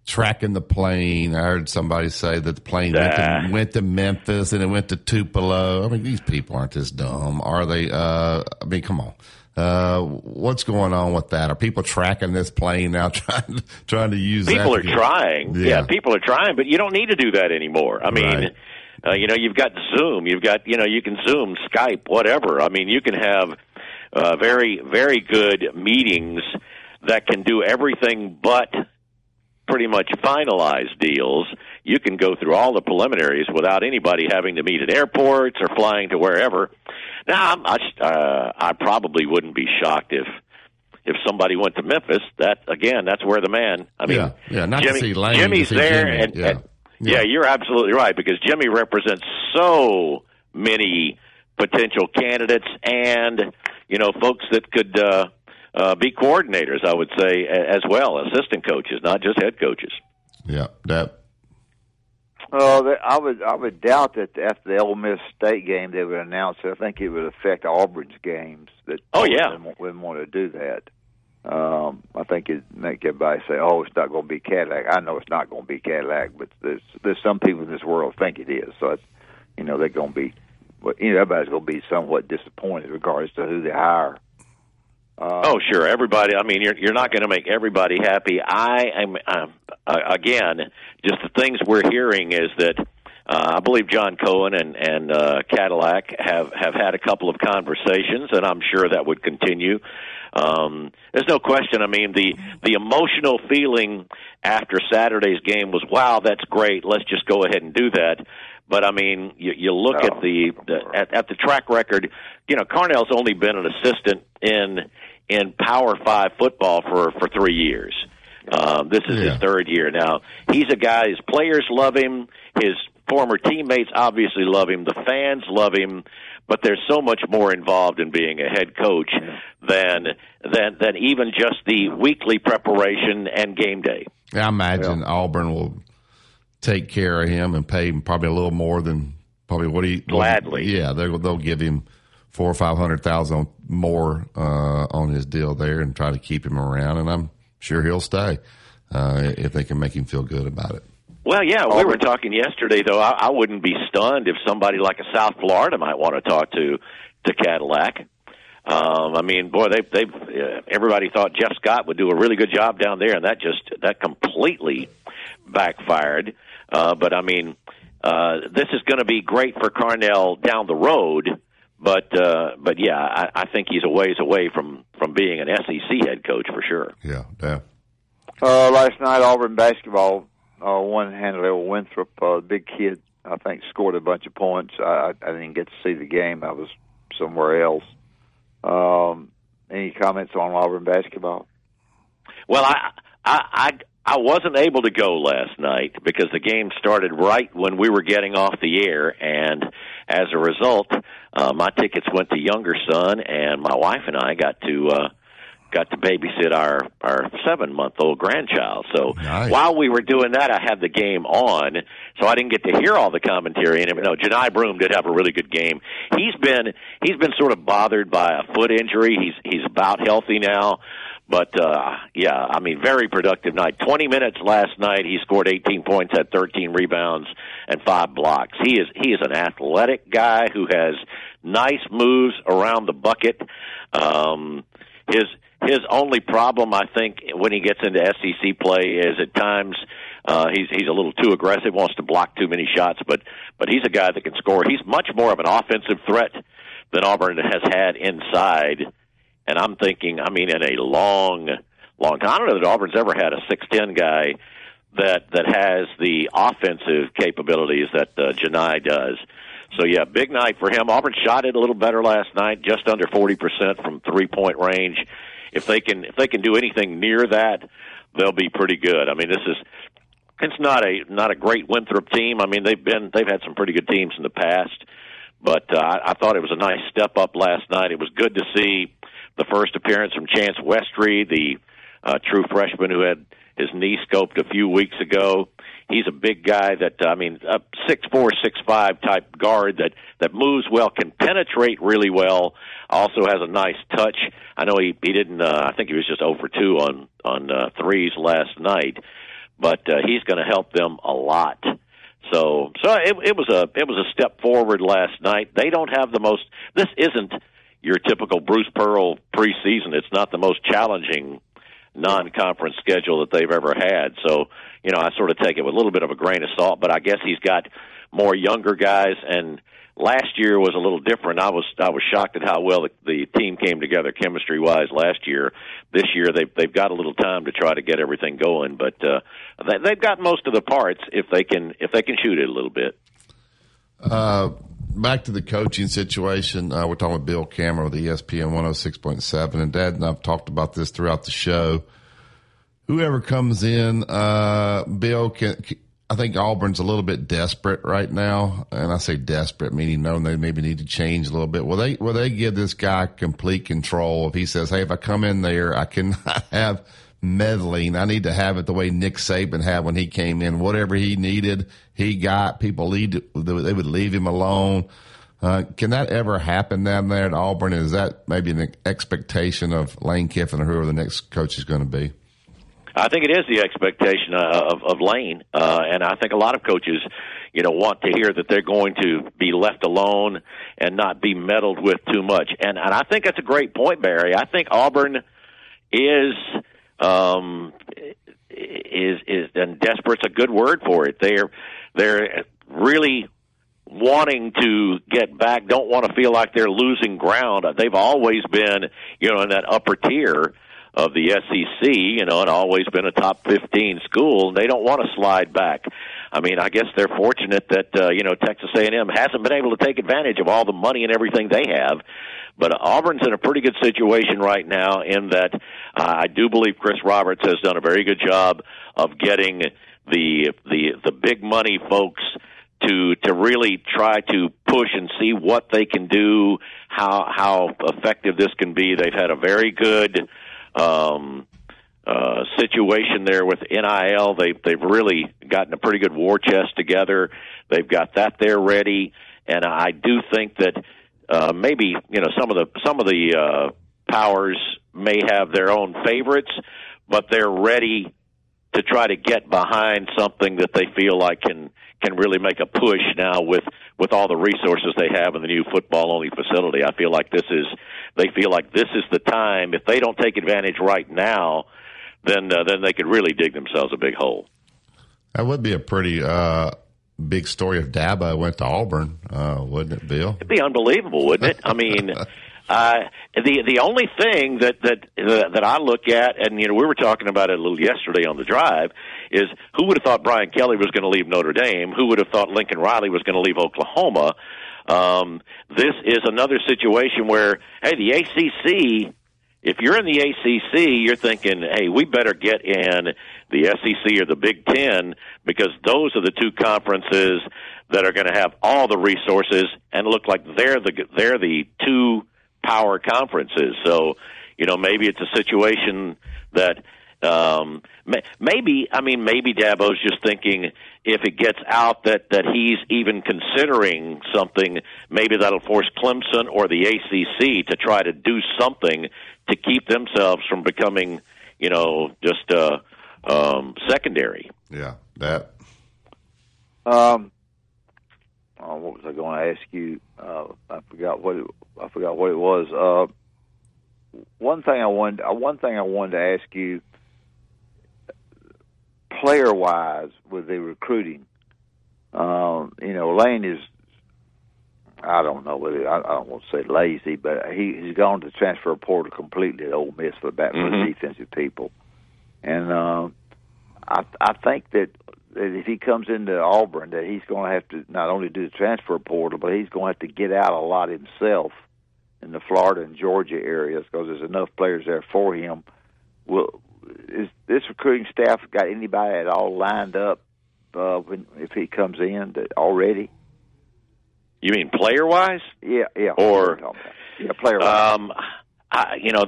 tracking the plane. I heard somebody say that the plane went, to, went to Memphis and it went to Tupelo. I mean, these people aren't this dumb, are they? Uh, I mean, come on. Uh, what's going on with that? Are people tracking this plane now, trying trying to use?
People are trying. Yeah. yeah. people are trying, but you don't need to do that anymore. I mean.
Right.
Uh, you know, you've got Zoom, you've got, you know, you can Zoom, Skype, whatever. I mean, you can have uh, very, very good meetings that can do everything but pretty much finalize deals, you can go through all the preliminaries without anybody having to meet at airports or flying to wherever. Now, I'm, I, uh, I probably wouldn't be shocked if if somebody went to Memphis. That again, that's where the man. I mean,
yeah, yeah, not
Jimmy,
to see Lane,
Jimmy's
see
there,
Jimmy.
and,
yeah.
and yeah, you're absolutely right because Jimmy represents so many potential candidates and you know folks that could uh, uh, be coordinators. I would say as well, assistant coaches, not just head coaches.
yeah, that
Oh, that, I would I would doubt that after the Ole Miss State game they would announce it. I think it would affect Auburn's games. That
Oh, yeah.
wouldn't, wouldn't want to do that. Um, I think it'd make everybody say, "Oh, it's not going to be Cadillac." I know it's not going to be Cadillac, but there's there's some people in this world think it is. So it's you know they're going to be, well, you know, everybody's going to be somewhat disappointed regardless to who they hire. Uh,
Oh, sure. Everybody. I mean, you're you're not going to make everybody happy. I am um, uh, again. Just the things we're hearing is that uh, I believe John Cohen and and uh, Cadillac have have had a couple of conversations, and I'm sure that would continue. Um, there's no question. I mean, the the emotional feeling after Saturday's game was, "Wow, that's great. Let's just go ahead and do that." But I mean, you, you look at the, the at, at the track record. You know, Carnell's only been an assistant in in Power Five football for for three years. Um, this is his third year now. He's a guy. His players love him. His former teammates obviously love him. The fans love him. But there's so much more involved in being a head coach than than than even just the weekly preparation and game day.
I imagine Auburn will take care of him and pay him probably a little more than probably what he
Gladly.
Yeah, they'll they'll give him four or five hundred thousand more uh, on his deal there and try to keep him around, and I'm sure he'll stay uh, if they can make him feel good about it.
Well, yeah, we were talking yesterday though. I, I wouldn't be stunned if somebody like a South Florida might want to talk to to Cadillac. Um, I mean, boy, they they uh, everybody thought Jeff Scott would do a really good job down there, and that just that completely backfired. Uh, but I mean, uh, this is going to be great for Carnell down the road. But uh, but yeah, I, I think he's a ways away from from being an SEC head coach for sure.
Yeah, yeah.
Uh, last night, Auburn basketball uh, one handed over Winthrop. Uh, big kid, I think, scored a bunch of points. I, I didn't get to see the game. I was somewhere else. Um, any comments on Auburn basketball?
Well, I I I I wasn't able to go last night because the game started right when we were getting off the air, and as a result, uh, my tickets went to younger son, and my wife and I got to. uh got to babysit our our seven month old grandchild. So while we were doing that, I had the game on, so I didn't get to hear all the commentary. And no, Johni Broome did have a really good game. He's been he's been sort of bothered by a foot injury. He's he's about healthy now. But uh yeah, I mean very productive night. 20 minutes last night he scored 18 points, had 13 rebounds and 5 blocks. He is he is an athletic guy who has nice moves around the bucket. Um his his only problem, I think, when he gets into SEC play is at times uh, he's he's a little too aggressive, wants to block too many shots. But but he's a guy that can score. He's much more of an offensive threat than Auburn has had inside. And I'm thinking, I mean, in a long, long time, I don't know that Auburn's ever had a six ten guy that that has the offensive capabilities that uh, Johni does. So yeah, big night for him. Auburn shot it a little better last night, just under forty percent from three point range. If they can if they can do anything near that, they'll be pretty good. I mean, this is it's not a not a great Winthrop team. I mean, they've been they've had some pretty good teams in the past, but uh, I, I thought it was a nice step up last night. It was good to see the first appearance from Chance Westry, the uh, true freshman who had his knee scoped a few weeks ago. He's a big guy that I mean, a six four, six five type guard that that moves well, can penetrate really well. Also has a nice touch. I know he he didn't. Uh, I think he was just over two on on uh, threes last night, but uh, he's going to help them a lot. So so it, it was a it was a step forward last night. They don't have the most. This isn't your typical Bruce Pearl preseason. It's not the most challenging non-conference schedule that they've ever had. So, you know, I sort of take it with a little bit of a grain of salt, but I guess he's got more younger guys and last year was a little different. I was I was shocked at how well the, the team came together chemistry wise last year. This year they've they've got a little time to try to get everything going, but uh, they, they've got most of the parts if they can if they can shoot it a little bit.
Uh, back to the coaching situation. Uh, we're talking with Bill Cameron with ESPN 106.7, and Dad and I've talked about this throughout the show. Whoever comes in, uh, Bill, can, I think Auburn's a little bit desperate right now, and I say desperate, meaning knowing they maybe need to change a little bit. Will they will they give this guy complete control if he says, "Hey, if I come in there, I cannot have meddling. I need to have it the way Nick Saban had when he came in. Whatever he needed, he got. People lead they would leave him alone." Uh, can that ever happen down there at Auburn? Is that maybe an expectation of Lane Kiffin or whoever the next coach is going to be?
I think it is the expectation uh, of, of Lane, uh, and I think a lot of coaches, you know, want to hear that they're going to be left alone and not be meddled with too much. And and I think that's a great point, Barry. I think Auburn is um, is is and desperate's a good word for it. They're they're really wanting to get back, don't want to feel like they're losing ground. They've always been, you know, in that upper tier of the SEC, you know, and always been a top 15 school. They don't want to slide back. I mean, I guess they're fortunate that uh, you know Texas A&M hasn't been able to take advantage of all the money and everything they have. But Auburn's in a pretty good situation right now in that I do believe Chris Roberts has done a very good job of getting the the the big money folks to to really try to push and see what they can do, how how effective this can be. They've had a very good um, uh, situation there with NIL. They've they've really gotten a pretty good war chest together. They've got that there ready, and I do think that uh, maybe you know some of the some of the uh, powers may have their own favorites, but they're ready to try to get behind something that they feel like can can really make a push now with with all the resources they have in the new football only facility. I feel like this is they feel like this is the time. If they don't take advantage right now, then uh, then they could really dig themselves a big hole.
That would be a pretty uh, big story if Dabo went to Auburn, uh, wouldn't it, Bill?
It'd be unbelievable, wouldn't it? I mean. Uh, the the only thing that that that I look at, and you know, we were talking about it a little yesterday on the drive, is who would have thought Brian Kelly was going to leave Notre Dame? Who would have thought Lincoln Riley was going to leave Oklahoma? Um, this is another situation where, hey, the ACC. If you're in the ACC, you're thinking, hey, we better get in the SEC or the Big Ten because those are the two conferences that are going to have all the resources and look like they're the they're the two power conferences. So, you know, maybe it's a situation that um, maybe I mean maybe Dabo's just thinking if it gets out that that he's even considering something, maybe that'll force Clemson or the ACC to try to do something to keep themselves from becoming, you know, just uh, um, secondary.
Yeah, that.
Um, oh, what was I going to ask you? Uh, I forgot what it, I forgot what it was. Uh, one thing I wanted, uh, one thing I wanted to ask you player wise with the recruiting. Um, you know, Lane is I don't know whether I, I don't want to say lazy, but he he's gone to transfer portal completely at Ole Miss for that mm-hmm. for defensive people, and uh, I I think that, that if he comes into Auburn, that he's going to have to not only do the transfer portal, but he's going to have to get out a lot himself in the Florida and Georgia areas because there's enough players there for him. Will is this recruiting staff got anybody at all lined up uh, when if he comes in that already?
You mean player wise?
Yeah, yeah.
Or
yeah, player wise.
Um, I, you know,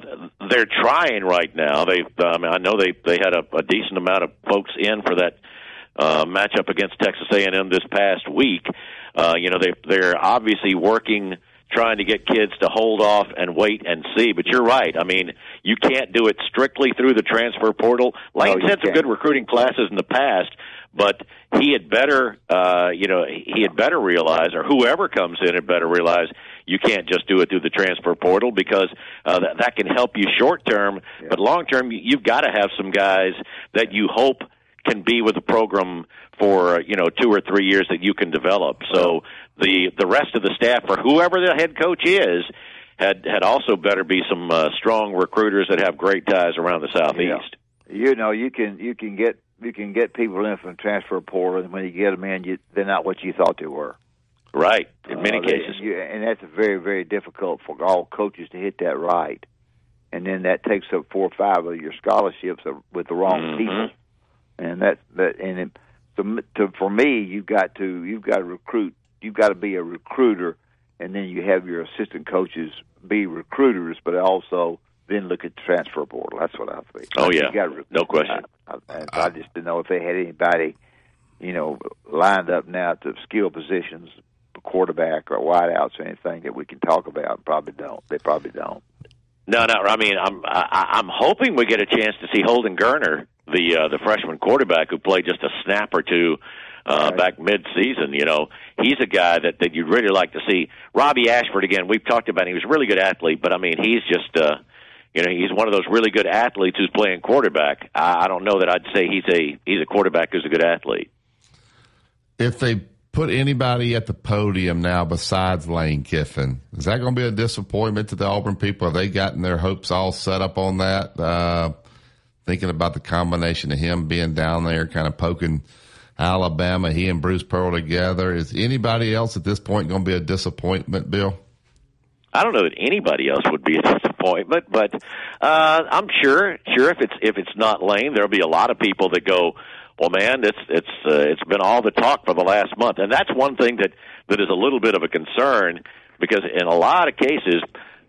they're trying right now. They, I mean, I know they they had a, a decent amount of folks in for that uh, matchup against Texas A&M this past week. Uh, you know, they they're obviously working trying to get kids to hold off and wait and see. But you're right. I mean, you can't do it strictly through the transfer portal. Lane's
no,
had some good recruiting classes in the past, but he had better, uh, you know, he had better realize, or whoever comes in had better realize, you can't just do it through the transfer portal because uh, that, that can help you short term, yeah. but long term, you've got to have some guys that you hope can be with a program for you know two or three years that you can develop. So the the rest of the staff, or whoever the head coach is, had had also better be some uh, strong recruiters that have great ties around the southeast.
You know, you can you can get you can get people in from transfer portal, and when you get them in, you, they're not what you thought they were.
Right, in many
Uh,
cases.
you, and that's very very difficult for all coaches to hit that right. And then that takes up four or five of your scholarships with the wrong
Mhm.
people, and that that and it, so to, for me, you've got to you've got to recruit. You've got to be a recruiter, and then you have your assistant coaches be recruiters, but also then look at the transfer portal. That's what I think.
Oh, yeah.
You gotta.
No question.
I, I, I just didn't know if they had anybody, you know, lined up now to skill positions, quarterback or wideouts or anything that we can talk about. Probably don't. They probably don't.
No, no. I mean, I'm I, I'm hoping we get a chance to see Holden Geriner, the uh, the freshman quarterback who played just a snap or two uh, back mid-season. You know, he's a guy that that you'd really like to see. Robbie Ashford again. We've talked about. Him. He was a really good athlete, but I mean, he's just. uh you know, he's one of those really good athletes who's playing quarterback. I, I don't know that I'd say he's a he's a quarterback who's a good athlete.
If they put anybody at the podium now besides Lane Kiffin, is that going to be a disappointment to the Auburn people? Have they gotten their hopes all set up on that? Uh, thinking about the combination of him being down there, kind of poking Alabama, he and Bruce Pearl together. Is anybody else at this point going to be a disappointment, Bill?
I don't know that anybody else would be a disappointment, but uh, I'm sure, sure if it's if it's not Lane, there'll be a lot of people that go, "Well, man, it's it's uh, it's been all the talk for the last month," and that's one thing that that is a little bit of a concern because in a lot of cases,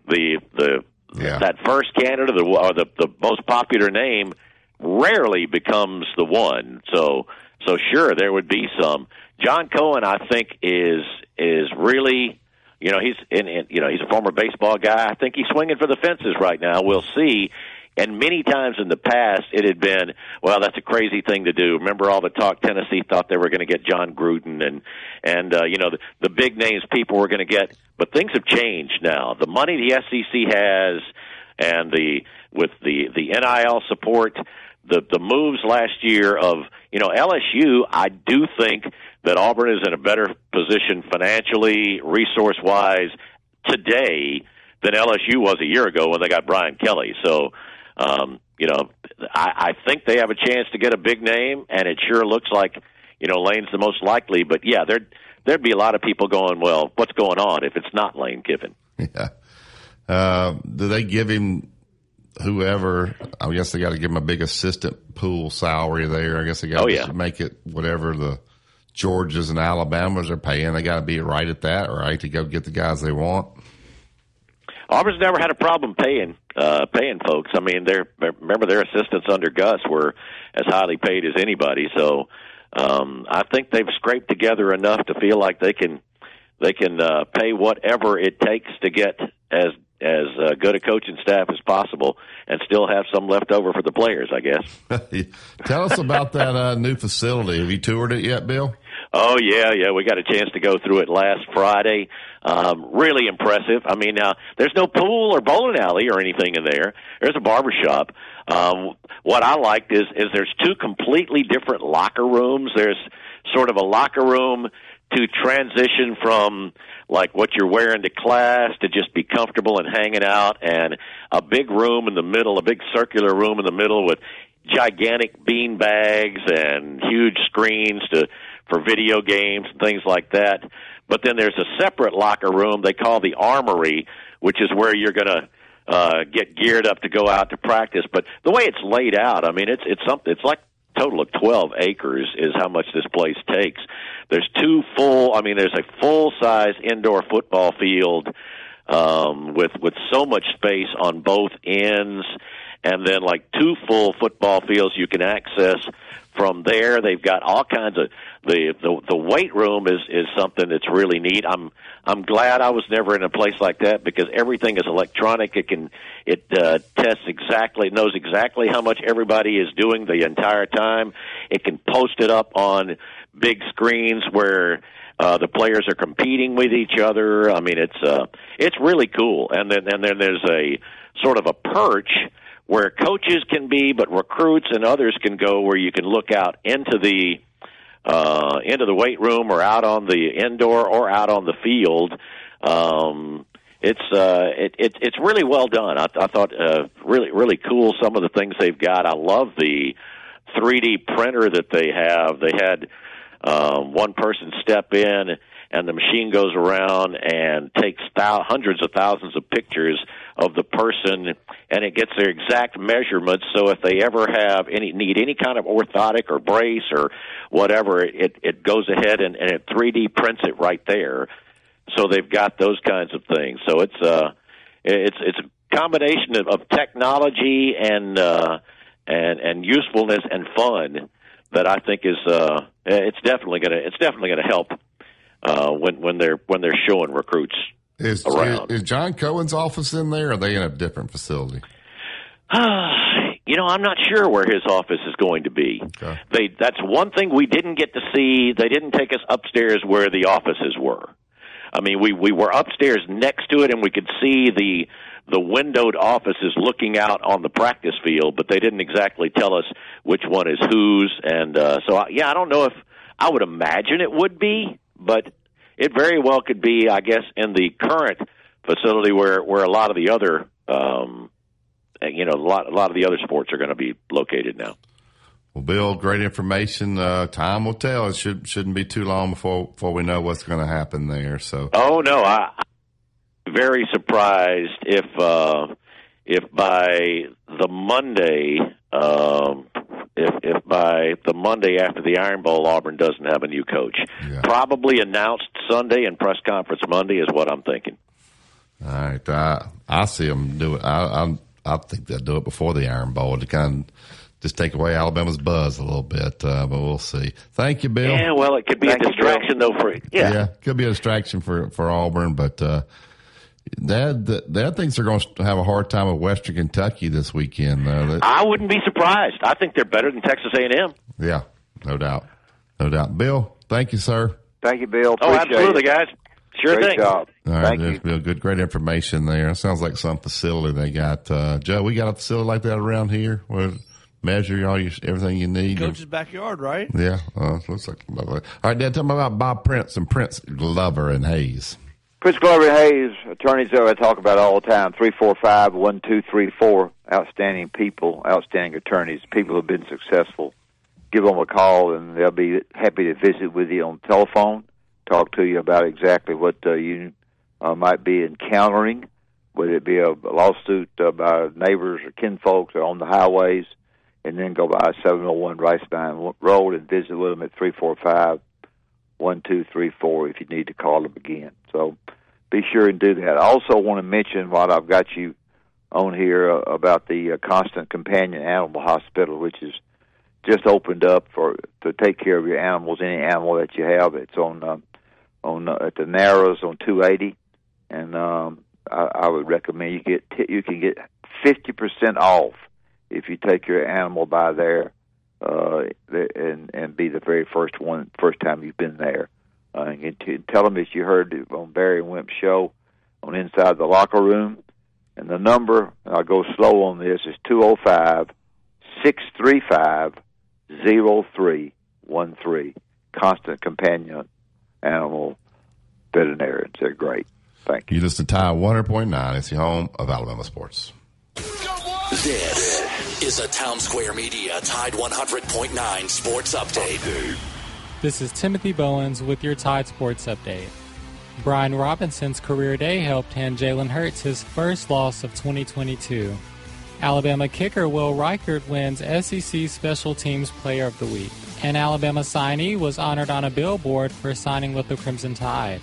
the the yeah. that first candidate the, or the the most popular name rarely becomes the one. So so sure there would be some. John Cohen, I think, is is really you know, he's in, in you know he's a former baseball guy. I think he's swinging for the fences right now. We'll see. And many times in the past, it had been, well, that's a crazy thing to do. Remember all the talk? Tennessee thought they were going to get Jon Gruden, and and uh, you know the, the big names people were going to get. But things have changed now. The money the SEC has, and the with the the NIL support, the the moves last year of you know LSU. I do think that Auburn is in a better position financially, resource wise today than LSU was a year ago when they got Brian Kelly. So, um, you know, I, I think they have a chance to get a big name, and it sure looks like you know Lane's the most likely. But yeah, there'd there'd be a lot of people going, well, what's going on if it's not Lane Kiffin?
Yeah. Uh, do they give him whoever? I guess they got to give him a big assistant pool salary there. I guess they got
Oh,
to
yeah.
make it whatever the Georgias and Alabamas are paying. They got to be right at that, right, to go get the guys they want.
Auburn's never had a problem paying uh, paying folks. I mean, they're remember their assistants under Gus were as highly paid as anybody. So um, I think they've scraped together enough to feel like they can they can uh, pay whatever it takes to get as as uh, good a coaching staff as possible and still have some left over for the players. I guess.
Tell us about that uh, new facility. Have you toured it yet, Bill?
Oh yeah, yeah. We got a chance to go through it last Friday. Um, really impressive. I mean, now there's no pool or bowling alley or anything in there. There's a barber shop. Um, what I liked is is there's two completely different locker rooms. There's sort of a locker room to transition from like what you're wearing to class to just be comfortable and hanging out, and a big room in the middle, a big circular room in the middle with gigantic bean bags and huge screens to for video games and things like that. But then there's a separate locker room they call the armory, which is where you're going to uh, get geared up to go out to practice. But the way it's laid out, I mean, it's it's something. It's like total of 12 acres is how much this place takes. There's two full. I mean, there's a full size indoor football field um, with with so much space on both ends, and then like two full football fields you can access from there. They've got all kinds of the the, the weight room is is something that's really neat. I'm I'm glad I was never in a place like that because everything is electronic. It can it uh, tests exactly, knows exactly how much everybody is doing the entire time. It can post it up on big screens where uh, the players are competing with each other. I mean, it's uh, it's really cool. And then and then there's a sort of a perch where coaches can be, but recruits and others can go where you can look out into the uh, into the weight room or out on the indoor or out on the field. Um, it's uh, it, it, it's really well done. I, I thought uh, really really cool some of the things they've got. I love the 3D printer that they have. They had um, one person step in and the machine goes around and takes thou- hundreds of thousands of pictures of the person and it gets their exact measurements so if they ever have any need any kind of orthotic or brace or whatever it it goes ahead and, and it 3D prints it right there. So they've got those kinds of things. So it's uh it's it's a combination of, of technology and uh and and usefulness and fun that I think is uh it's definitely to it's definitely to help uh when when they're when they're showing recruits
Is,
around.
is John Cohen's office in there? Or are they in a different facility?
you know, I'm not sure where his office is going to be. They that's one thing we didn't get to see. They didn't take us upstairs where the offices were. I mean, we we were upstairs next to it and we could see the the windowed offices looking out on the practice field, but they didn't exactly tell us which one is whose. And uh, so, I, yeah, I don't know if I would imagine it would be, but it very well could be. I guess in the current facility where where a lot of the other um, you know a lot a lot of the other sports are going to be located now.
Well, Bill, great information. Uh, time will tell. It should shouldn't be too long before before we know what's going to happen there. So,
Oh no, I I'm very surprised if uh if by the Monday um if if by the Monday after the Iron Bowl Auburn doesn't have a new coach. Probably announced Sunday and press conference Monday is what I'm thinking.
all right, I I see them do it. I I, I think they'll do it before the Iron Bowl to kind of just take away Alabama's buzz a little bit. Uh, but we'll see. Thank you, Bill.
Yeah, well, it could be a distraction though for yeah.
could be a distraction for for Auburn, but uh, Dad, Dad thinks they're going to have a hard time with Western Kentucky this weekend. Though. That-
I wouldn't be surprised. I think they're better than Texas A&M.
yeah, no doubt, no doubt. Bill, thank you, sir.
Thank you, Bill.
Oh, absolutely,
it.
guys. Sure
Great
thing.
job.
All right,
Thank
there's
you.
Bill, good, great information there. Sounds like some facility they got. Uh, Joe, we got a facility like that around here where measure all your everything you need.
Coach's backyard, right?
Yeah, uh, looks like. All right, Dad, tell me about Bob Prince and Prince Glover and Hayes.
Chris Glover Hayes, attorneys that I talk about all the time, 345 1234. Outstanding people, outstanding attorneys, people who have been successful. Give them a call and they'll be happy to visit with you on telephone, talk to you about exactly what uh, you uh, might be encountering, whether it be a lawsuit uh, by neighbors or kinfolks or on the highways, and then go by 701 Rice Riceline Road and visit with them at 345 one two three four if you need to call them again. So be sure and do that. I also want to mention while I've got you on here uh, about the uh, Constant Companion Animal Hospital, which is just opened up for to take care of your animals, any animal that you have. It's on uh, on uh, at the Narrows on 280, and um, I, I would recommend you get t- you can get 50 percent off if you take your animal by there uh, and and be the very first one, first time you've been there. Uh, and to, tell them that you heard it on Barry and Wimp show on Inside the Locker Room. And the number, and I'll go slow on this, is 205 635 0313. Constant Companion Animal Veterinarians. They're great. Thank
you. You listen to Tide 100.9. It's the home of Alabama sports.
This is a Town Square Media Tide 100.9 Sports Update.
This is Timothy Bowens with your Tide Sports Update. Brian Robinson's career day helped hand Jalen Hurts his first loss of 2022. Alabama kicker Will Reichert wins SEC Special Teams Player of the Week. An Alabama signee was honored on a billboard for signing with the Crimson Tide.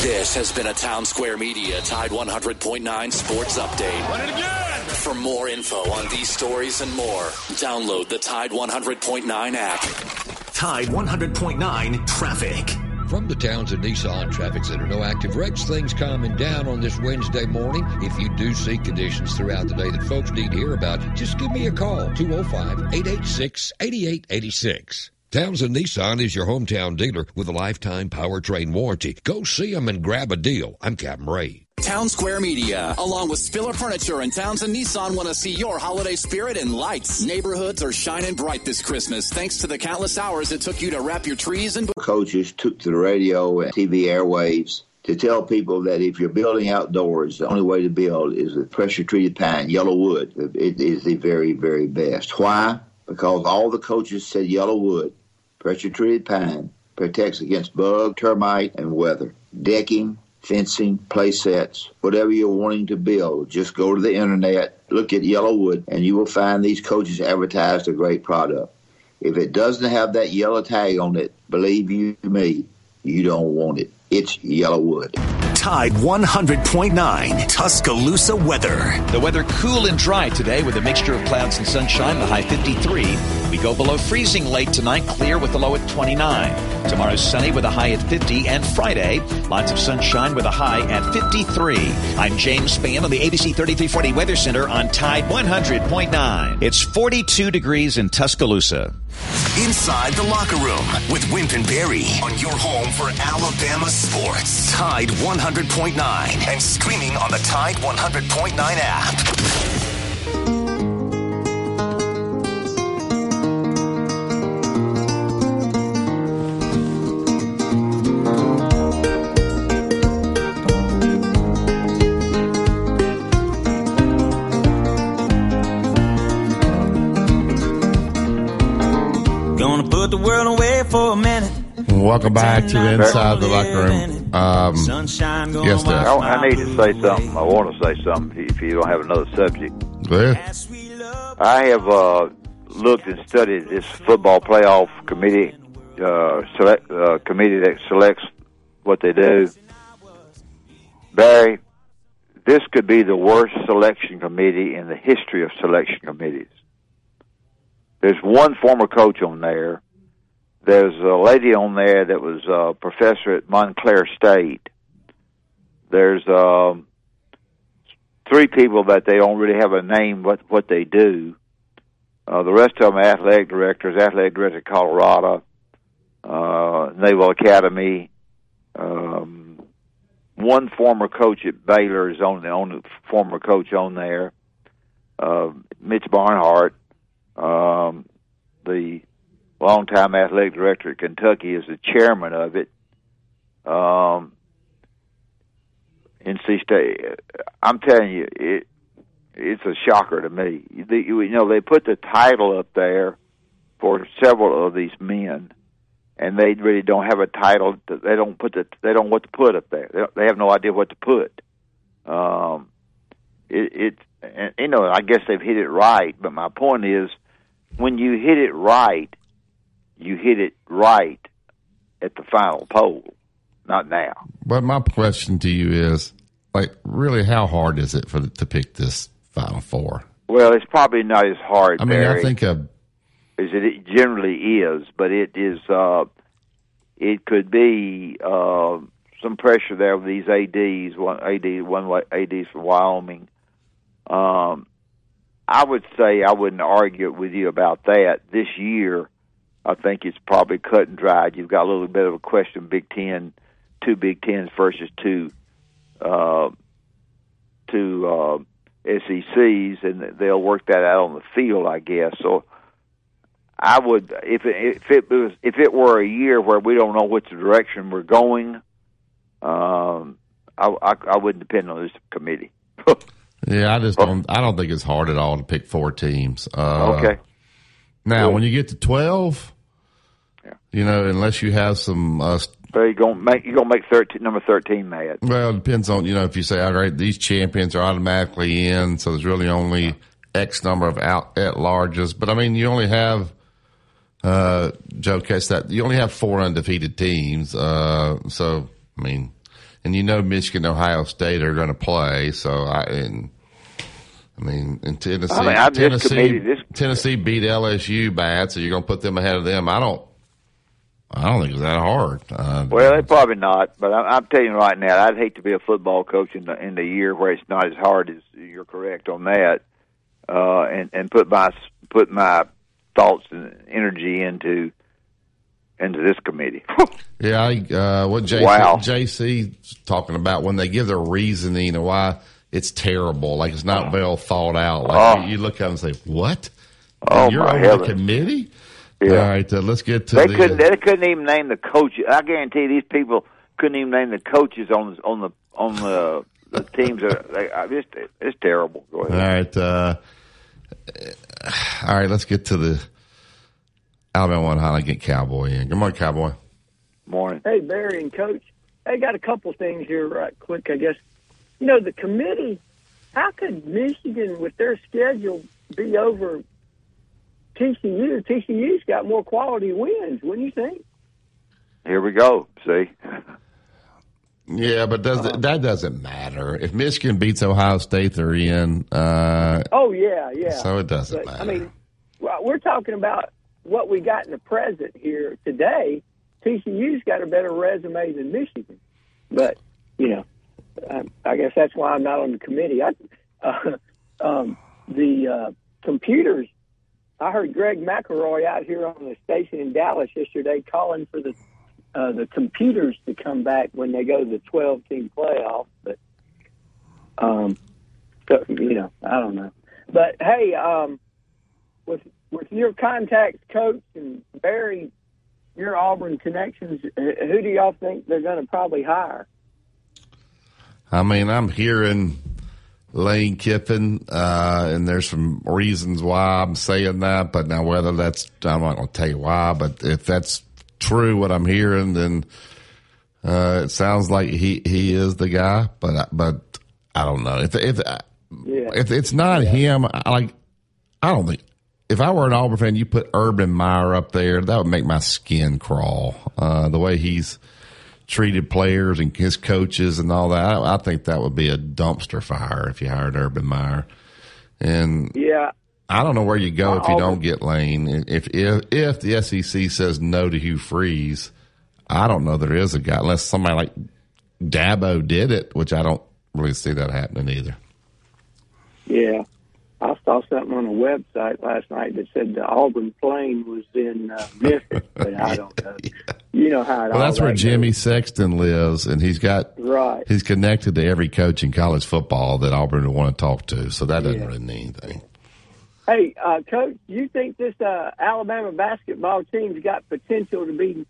This has been a Town Square Media Tide 100.9 Sports Update. For more info on these stories and more, download the Tide 100.9 app.
Tide 100.9 traffic.
From the Townsend Nissan Traffic Center, no active wrecks, things calming down on this Wednesday morning. If you do see conditions throughout the day that folks need to hear about, just give me a call, 205 886 8886. Townsend Nissan is your hometown dealer with a lifetime powertrain warranty. Go see them and grab a deal. I'm Captain Ray.
Town Square Media, along with Spiller Furniture and Townsend Nissan, want to see your holiday spirit in lights. Neighborhoods are shining bright this Christmas thanks to the countless hours it took you to wrap your trees and.
Coaches took to the radio and TV airwaves to tell people that if you're building outdoors, the only way to build is with pressure treated pine, YellaWood. It is the very, very best. Why? Because all the coaches said YellaWood, pressure treated pine, protects against bug, termite, and weather. Decking, fencing, play sets, whatever you're wanting to build, just go to the internet, look at YellaWood, and you will find these coaches advertised a great product. If it doesn't have that yellow tag on it, believe you me, you don't want it. It's YellaWood.
Tide 100.9 Tuscaloosa weather.
The weather cool and dry today with a mixture of clouds and sunshine, the high 53. We go below freezing late tonight, clear with the low at 29. Tomorrow sunny with a high at 50 and Friday, lots of sunshine with a high at 53. I'm James Spann on the ABC 3340 Weather Center on Tide 100.9. It's 42 degrees in Tuscaloosa.
Inside the locker room with Wimp and Barry on your home for Alabama sports. Tide 100.9 and streaming on the Tide 100.9 app.
The world away for a minute.
Welcome back to Inside the Locker Room. Um, yes, Dad.
I, I need to say something. I want to say something if you don't have another subject.
Go ahead.
I have uh, looked and studied this football playoff committee uh, select uh, committee that selects what they do. Barry, this could be the worst selection committee in the history of selection committees. There's one former coach on there. There's a lady on there that was a professor at Montclair State. There's um, three people that they don't really have a name what what they do. Uh, the rest of them are athletic directors, athletic director at Colorado, uh, Naval Academy. Um, one former coach at Baylor is on the only former coach on there. Uh, Mitch Barnhart, um, the longtime athletic director at Kentucky, is the chairman of it. Um, NC State. I'm telling you, it it's a shocker to me. The, you know, they put the title up there for several of these men, and they really don't have a title. They don't put the they don't what to put up there. They, they have no idea what to put. Um, it, it and, you know, I guess they've hit it right, but my point is, when you hit it right, you hit it right at the final poll, not now.
But my question to you is, like, really, how hard is it for to pick this final four?
Well, it's probably not as hard.
I mean,
Barry,
I think a
as it generally is, but it is. Uh, it could be uh, some pressure there with these ads. One ad, one ads from Wyoming. Um, I would say I wouldn't argue with you about that this year. I think it's probably cut and dried. You've got a little bit of a question: Big Ten, two Big Tens versus two, uh, two uh, SECs, and they'll work that out on the field, I guess. So, I would if it, if it was if it were a year where we don't know which direction we're going, um, I, I, I wouldn't depend on this committee.
yeah, I just don't. I don't think it's hard at all to pick four teams. Uh,
okay.
Now, when you get to twelve,
yeah.
You know, unless you have some. Uh,
so you're gonna make you're gonna make thirteen number thirteen mad.
Well, it depends on you know if you say all right, these champions are automatically in, so there's really only X number of out at larges. But I mean, you only have uh, Joe catch that you only have four undefeated teams. Uh, so I mean, and you know Michigan, Ohio State are going to play. So I and. I mean, in Tennessee,
I mean,
Tennessee, Tennessee beat LSU bad, so you're going to put them ahead of them. I don't, I don't think it's that hard. Uh,
well, it's probably not, but I'm, I'm telling you right now, I'd hate to be a football coach in the in the year where it's not as hard as you're correct on that, uh, and and put my put my thoughts and energy into into this committee.
Yeah, I, uh, what JC,
Wow.
JC talking about when they give their reasoning and why it's terrible, like it's not well thought out. Like
Oh.
you, you look at it and say, "What?
Oh,
You're
my
over the committee?"
Yeah.
All right, uh, let's get to
they
the.
couldn't. They couldn't even name the coach. I guarantee these people couldn't even name the coaches on on the on the, the teams. That they, I just it's terrible. Go
all
ahead.
right, uh, all right. Let's get to the Alabama one. How to get Cowboy in? Good morning, Cowboy.
Morning.
Hey, Barry and Coach. I got a couple things here, right quick. I guess you know the committee. How could Michigan, with their schedule, be over TCU? TCU's got more quality wins, wouldn't you think?
Here we go. See,
Yeah, but does that doesn't matter if Michigan beats Ohio State? They're in. Uh,
Oh yeah, yeah.
So it doesn't
But, I mean, well, we're talking about what we got in the present here today. TCU's got a better resume than Michigan, but you know, I, I guess that's why I'm not on the committee. I, uh, um, the uh, computers. I heard Greg McElroy out here on the station in Dallas yesterday calling for the uh, the computers to come back when they go to the 12 team playoff. But um, so, you know, I don't know. But hey, um, with with your contacts, coach and Barry, your Auburn connections, who do y'all think they're going to probably hire?
I mean, I'm hearing Lane Kiffin, uh, and there's some reasons why I'm saying that. But now, whether that's, I'm not going to tell you why, but if that's true, what I'm hearing, then uh, it sounds like he, he is the guy. But I- but I don't know if if if it's not him. I like I don't think. If I were an Auburn fan, you put Urban Meyer up there, that would make my skin crawl. Uh, the way he's treated players and his coaches and all that, I, I think that would be a dumpster fire if you hired Urban Meyer. And
Yeah,
I don't know where you go if you don't get Lane. If if if the SEC says no to Hugh Freeze, I don't know there is a guy unless somebody like Dabo did it, which I don't really see that happening either.
yeah. I saw something on a website last night that said the Auburn plane was in uh, Memphis, but I don't know. You know how it
Well,
all
that's where
that
Jimmy Sexton lives, and he's got.
Right.
he's connected to every coach in college football that Auburn would want to talk to. So that doesn't really mean anything.
Hey, uh, coach, do you think this uh, Alabama basketball team's got potential to be?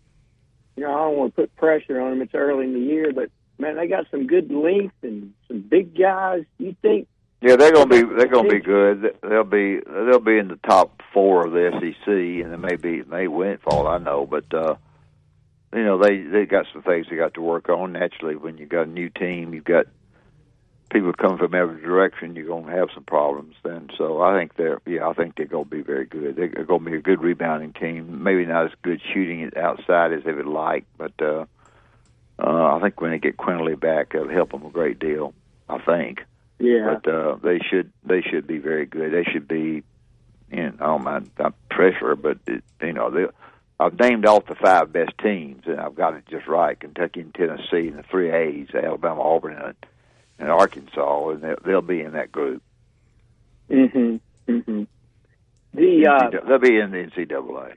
You know, I don't want to put pressure on them. It's early in the year, but man, they got some good length and some big guys. You think?
Yeah, they're gonna be they're gonna be good. They'll be they'll be in the top four of the SEC, and they may be may win for all I know. But uh, you know, they they got some things they got to work on. Naturally, when you got a new team, you've got people coming from every direction. You're gonna have some problems then. So I think they're yeah, I think they're gonna be very good. They're gonna be a good rebounding team. Maybe not as good shooting it outside as they would like, but uh, uh, I think when they get Quinerly back, it'll help them a great deal. I think.
Yeah.
But uh, they should they should be very good. They should be, you know, I don't pressure, but it, you know, they, I've named off the five best teams, and I've got it just right: Kentucky and Tennessee, and the three A's, Alabama, Auburn, and, and Arkansas, and they'll, they'll be in that group.
Mm-hmm. Mm-hmm. The uh,
they'll be in the NCAA.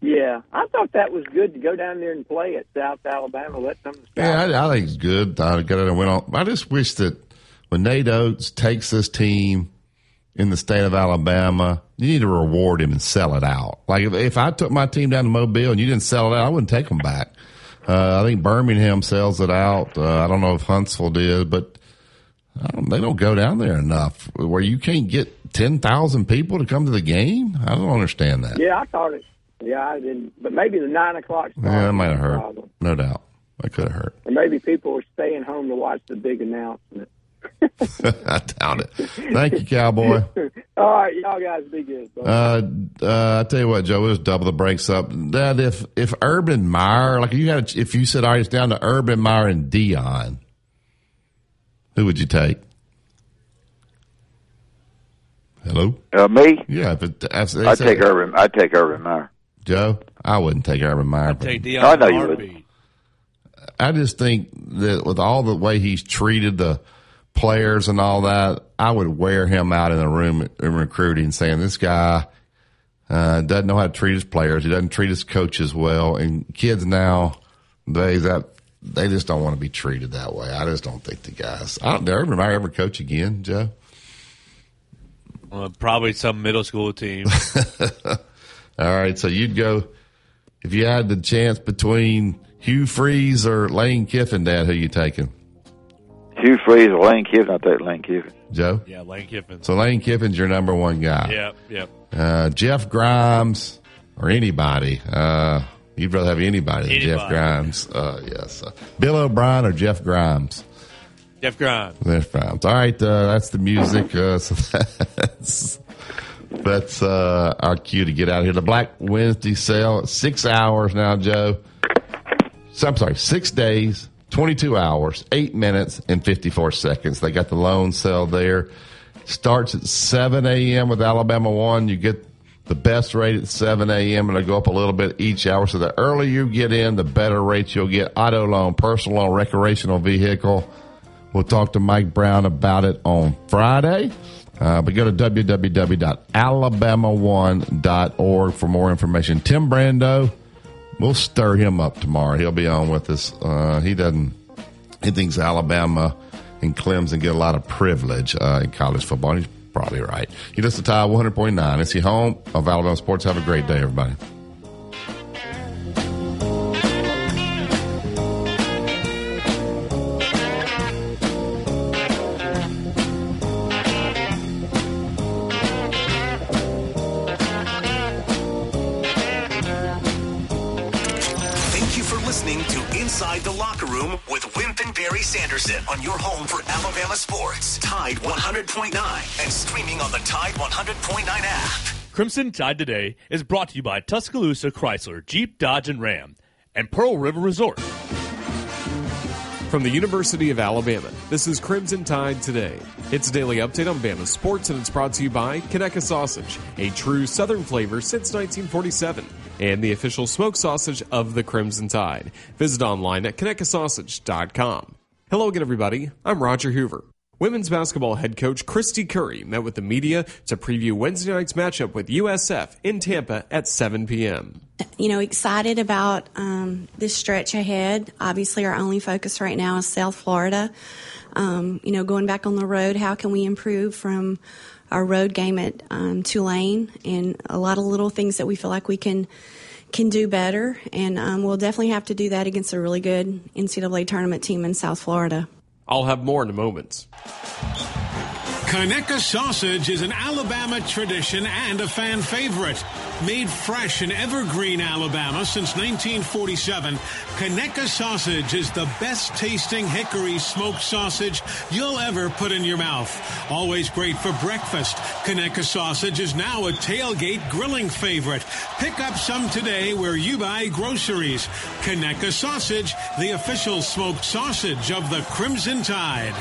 yeah, I thought that was good to go down there and play at South Alabama. Let some
Yeah, I, I think it's good. I got it and went on. I just wish that when Nate Oats takes this team in the state of Alabama, you need to reward him and sell it out. Like if, if I took my team down to Mobile and you didn't sell it out, I wouldn't take them back. Uh, I think Birmingham sells it out. Uh, I don't know if Huntsville did, but I don't, they don't go down there enough where you can't get 10,000 people to come to the game. I don't understand that.
Yeah, I thought it. Yeah, I didn't. But maybe the nine o'clock start.
Yeah, that might have hurt.
problem.
No doubt. That could have hurt.
Or maybe people were staying home to watch the big announcement.
I doubt it. Thank you, Cowboy.
All right, y'all guys be good.
Uh, uh, I tell you what, Joe, we'll just double the breaks up. That if if Urban Meyer, like you had, if you said, all right, it's down to Urban Meyer and Deion, who would you take? Hello,
uh, me?
Yeah, if it, that's,
I'd take Urban. I'd take Urban Meyer.
Joe, I wouldn't take Urban Meyer.
I'd take Deion
I know you
Harvey.
I just think that with all the way he's treated the players and all that, I would wear him out in the room in recruiting, saying this guy Uh, doesn't know how to treat his players. He doesn't treat his coaches well. And kids now, they that they just don't want to be treated that way. I just don't think the guys. I don't. Remember I ever coach again, Joe.
Uh, probably some middle school team.
All right, so you'd go if you had the chance between Hugh Freeze or Lane Kiffin, Dad. Who you taking?
Hugh Freeze or Lane Kiffin? I take Lane Kiffin.
Joe.
Yeah, Lane Kiffin.
So Lane Kiffin's your number one guy.
Yep, yep.
Uh, Jeff Grimes or anybody. Uh, you'd rather have anybody than Jeff Grimes. Uh, yes. Uh, Bill O'Brien or Jeff Grimes.
Jeff Grimes.
Jeff Grimes. All right, uh, that's the music. Uh, so that's that's uh, our cue to get out of here. The Black Wednesday sale, six hours now, Joe. So, I'm sorry, six days, 22 hours, eight minutes, and 54 seconds. They got the loan sale there. Starts at 7 a.m. with Alabama 1. You get the best rate at 7 a.m. and it'll go up a little bit each hour. So the earlier you get in, the better rates you'll get. Auto loan, personal loan, recreational vehicle. We'll talk to Mike Brown about it on Friday. Uh, but go to www.alabama1.org for more information. Tim Brando, we'll stir him up tomorrow. He'll be on with us. Uh, he doesn't, he thinks Alabama and Clemson get a lot of privilege uh, in college football. He's probably right. You listen to Tide 100.9. It's the home of Alabama sports. Have a great day, everybody.
Crimson Tide Today is brought to you by Tuscaloosa Chrysler, Jeep, Dodge, and Ram, and Pearl River Resort.
From the University of Alabama, this is Crimson Tide Today. It's a daily update on Bama sports, and it's brought to you by Conecuh Sausage, a true Southern flavor since 1947, and the official smoked sausage of the Crimson Tide. Visit online at conecuhsausage.com. Hello again, everybody. I'm Roger Hoover. Women's basketball head coach Kristy Curry met with the media to preview Wednesday night's matchup with USF in Tampa at 7 p.m.
you know, excited about um, this stretch ahead. Obviously, our only focus right now is South Florida. Um, you know, going back on the road, how can we improve from our road game at um, Tulane and a lot of little things that we feel like we can can do better. And um, we'll definitely have to do that against a really good NCAA tournament team in South Florida.
I'll have more in a moment.
Conecuh sausage is an Alabama tradition and a fan favorite. Made fresh in Evergreen, Alabama since 1947, Conecuh sausage is the best tasting hickory smoked sausage you'll ever put in your mouth. Always great for breakfast. Conecuh sausage is now a tailgate grilling favorite. Pick up some today where you buy groceries. Conecuh sausage, the official smoked sausage of the Crimson Tide.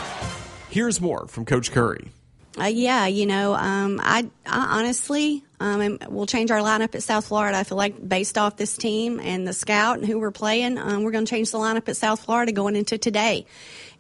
Here's more from Coach Curry.
Uh, yeah, you know, um, I, I honestly, um, we'll change our lineup at South Florida. I feel like based off this team and the scout and who we're playing, um, we're going to change the lineup at South Florida going into today.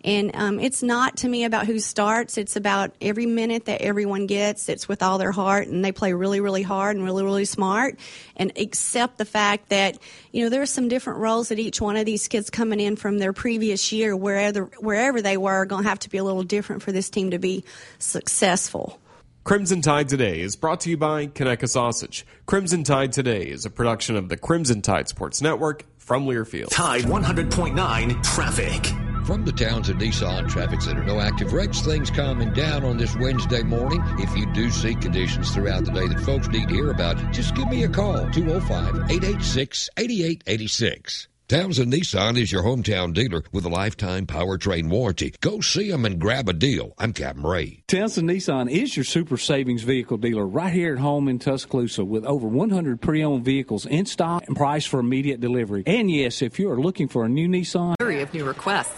And um, it's not to me about who starts. It's about every minute that everyone gets. It's with all their heart, and they play really, really hard and really, really smart. And accept the fact that you know there are some different roles that each one of these kids coming in from their previous year, wherever wherever they were, are going to have to be a little different for this team to be successful.
Crimson Tide Today is brought to you by Conecuh Sausage. Crimson Tide Today is a production of the Crimson Tide Sports Network from Learfield.
Tide 100.9 traffic.
From the Townsend Nissan Traffic Center, no active wrecks. Things calming down on this Wednesday morning. If you do see conditions throughout the day that folks need to hear about, just give me a call 205 886 8886. Townsend Nissan is your hometown dealer with a lifetime powertrain warranty. Go see them and grab a deal. I'm Captain Ray.
Townsend Nissan is your super savings vehicle dealer right here at home in Tuscaloosa with over 100 pre-owned vehicles in stock and priced for immediate delivery. And yes, if you are looking for a new Nissan,
flurry of new requests.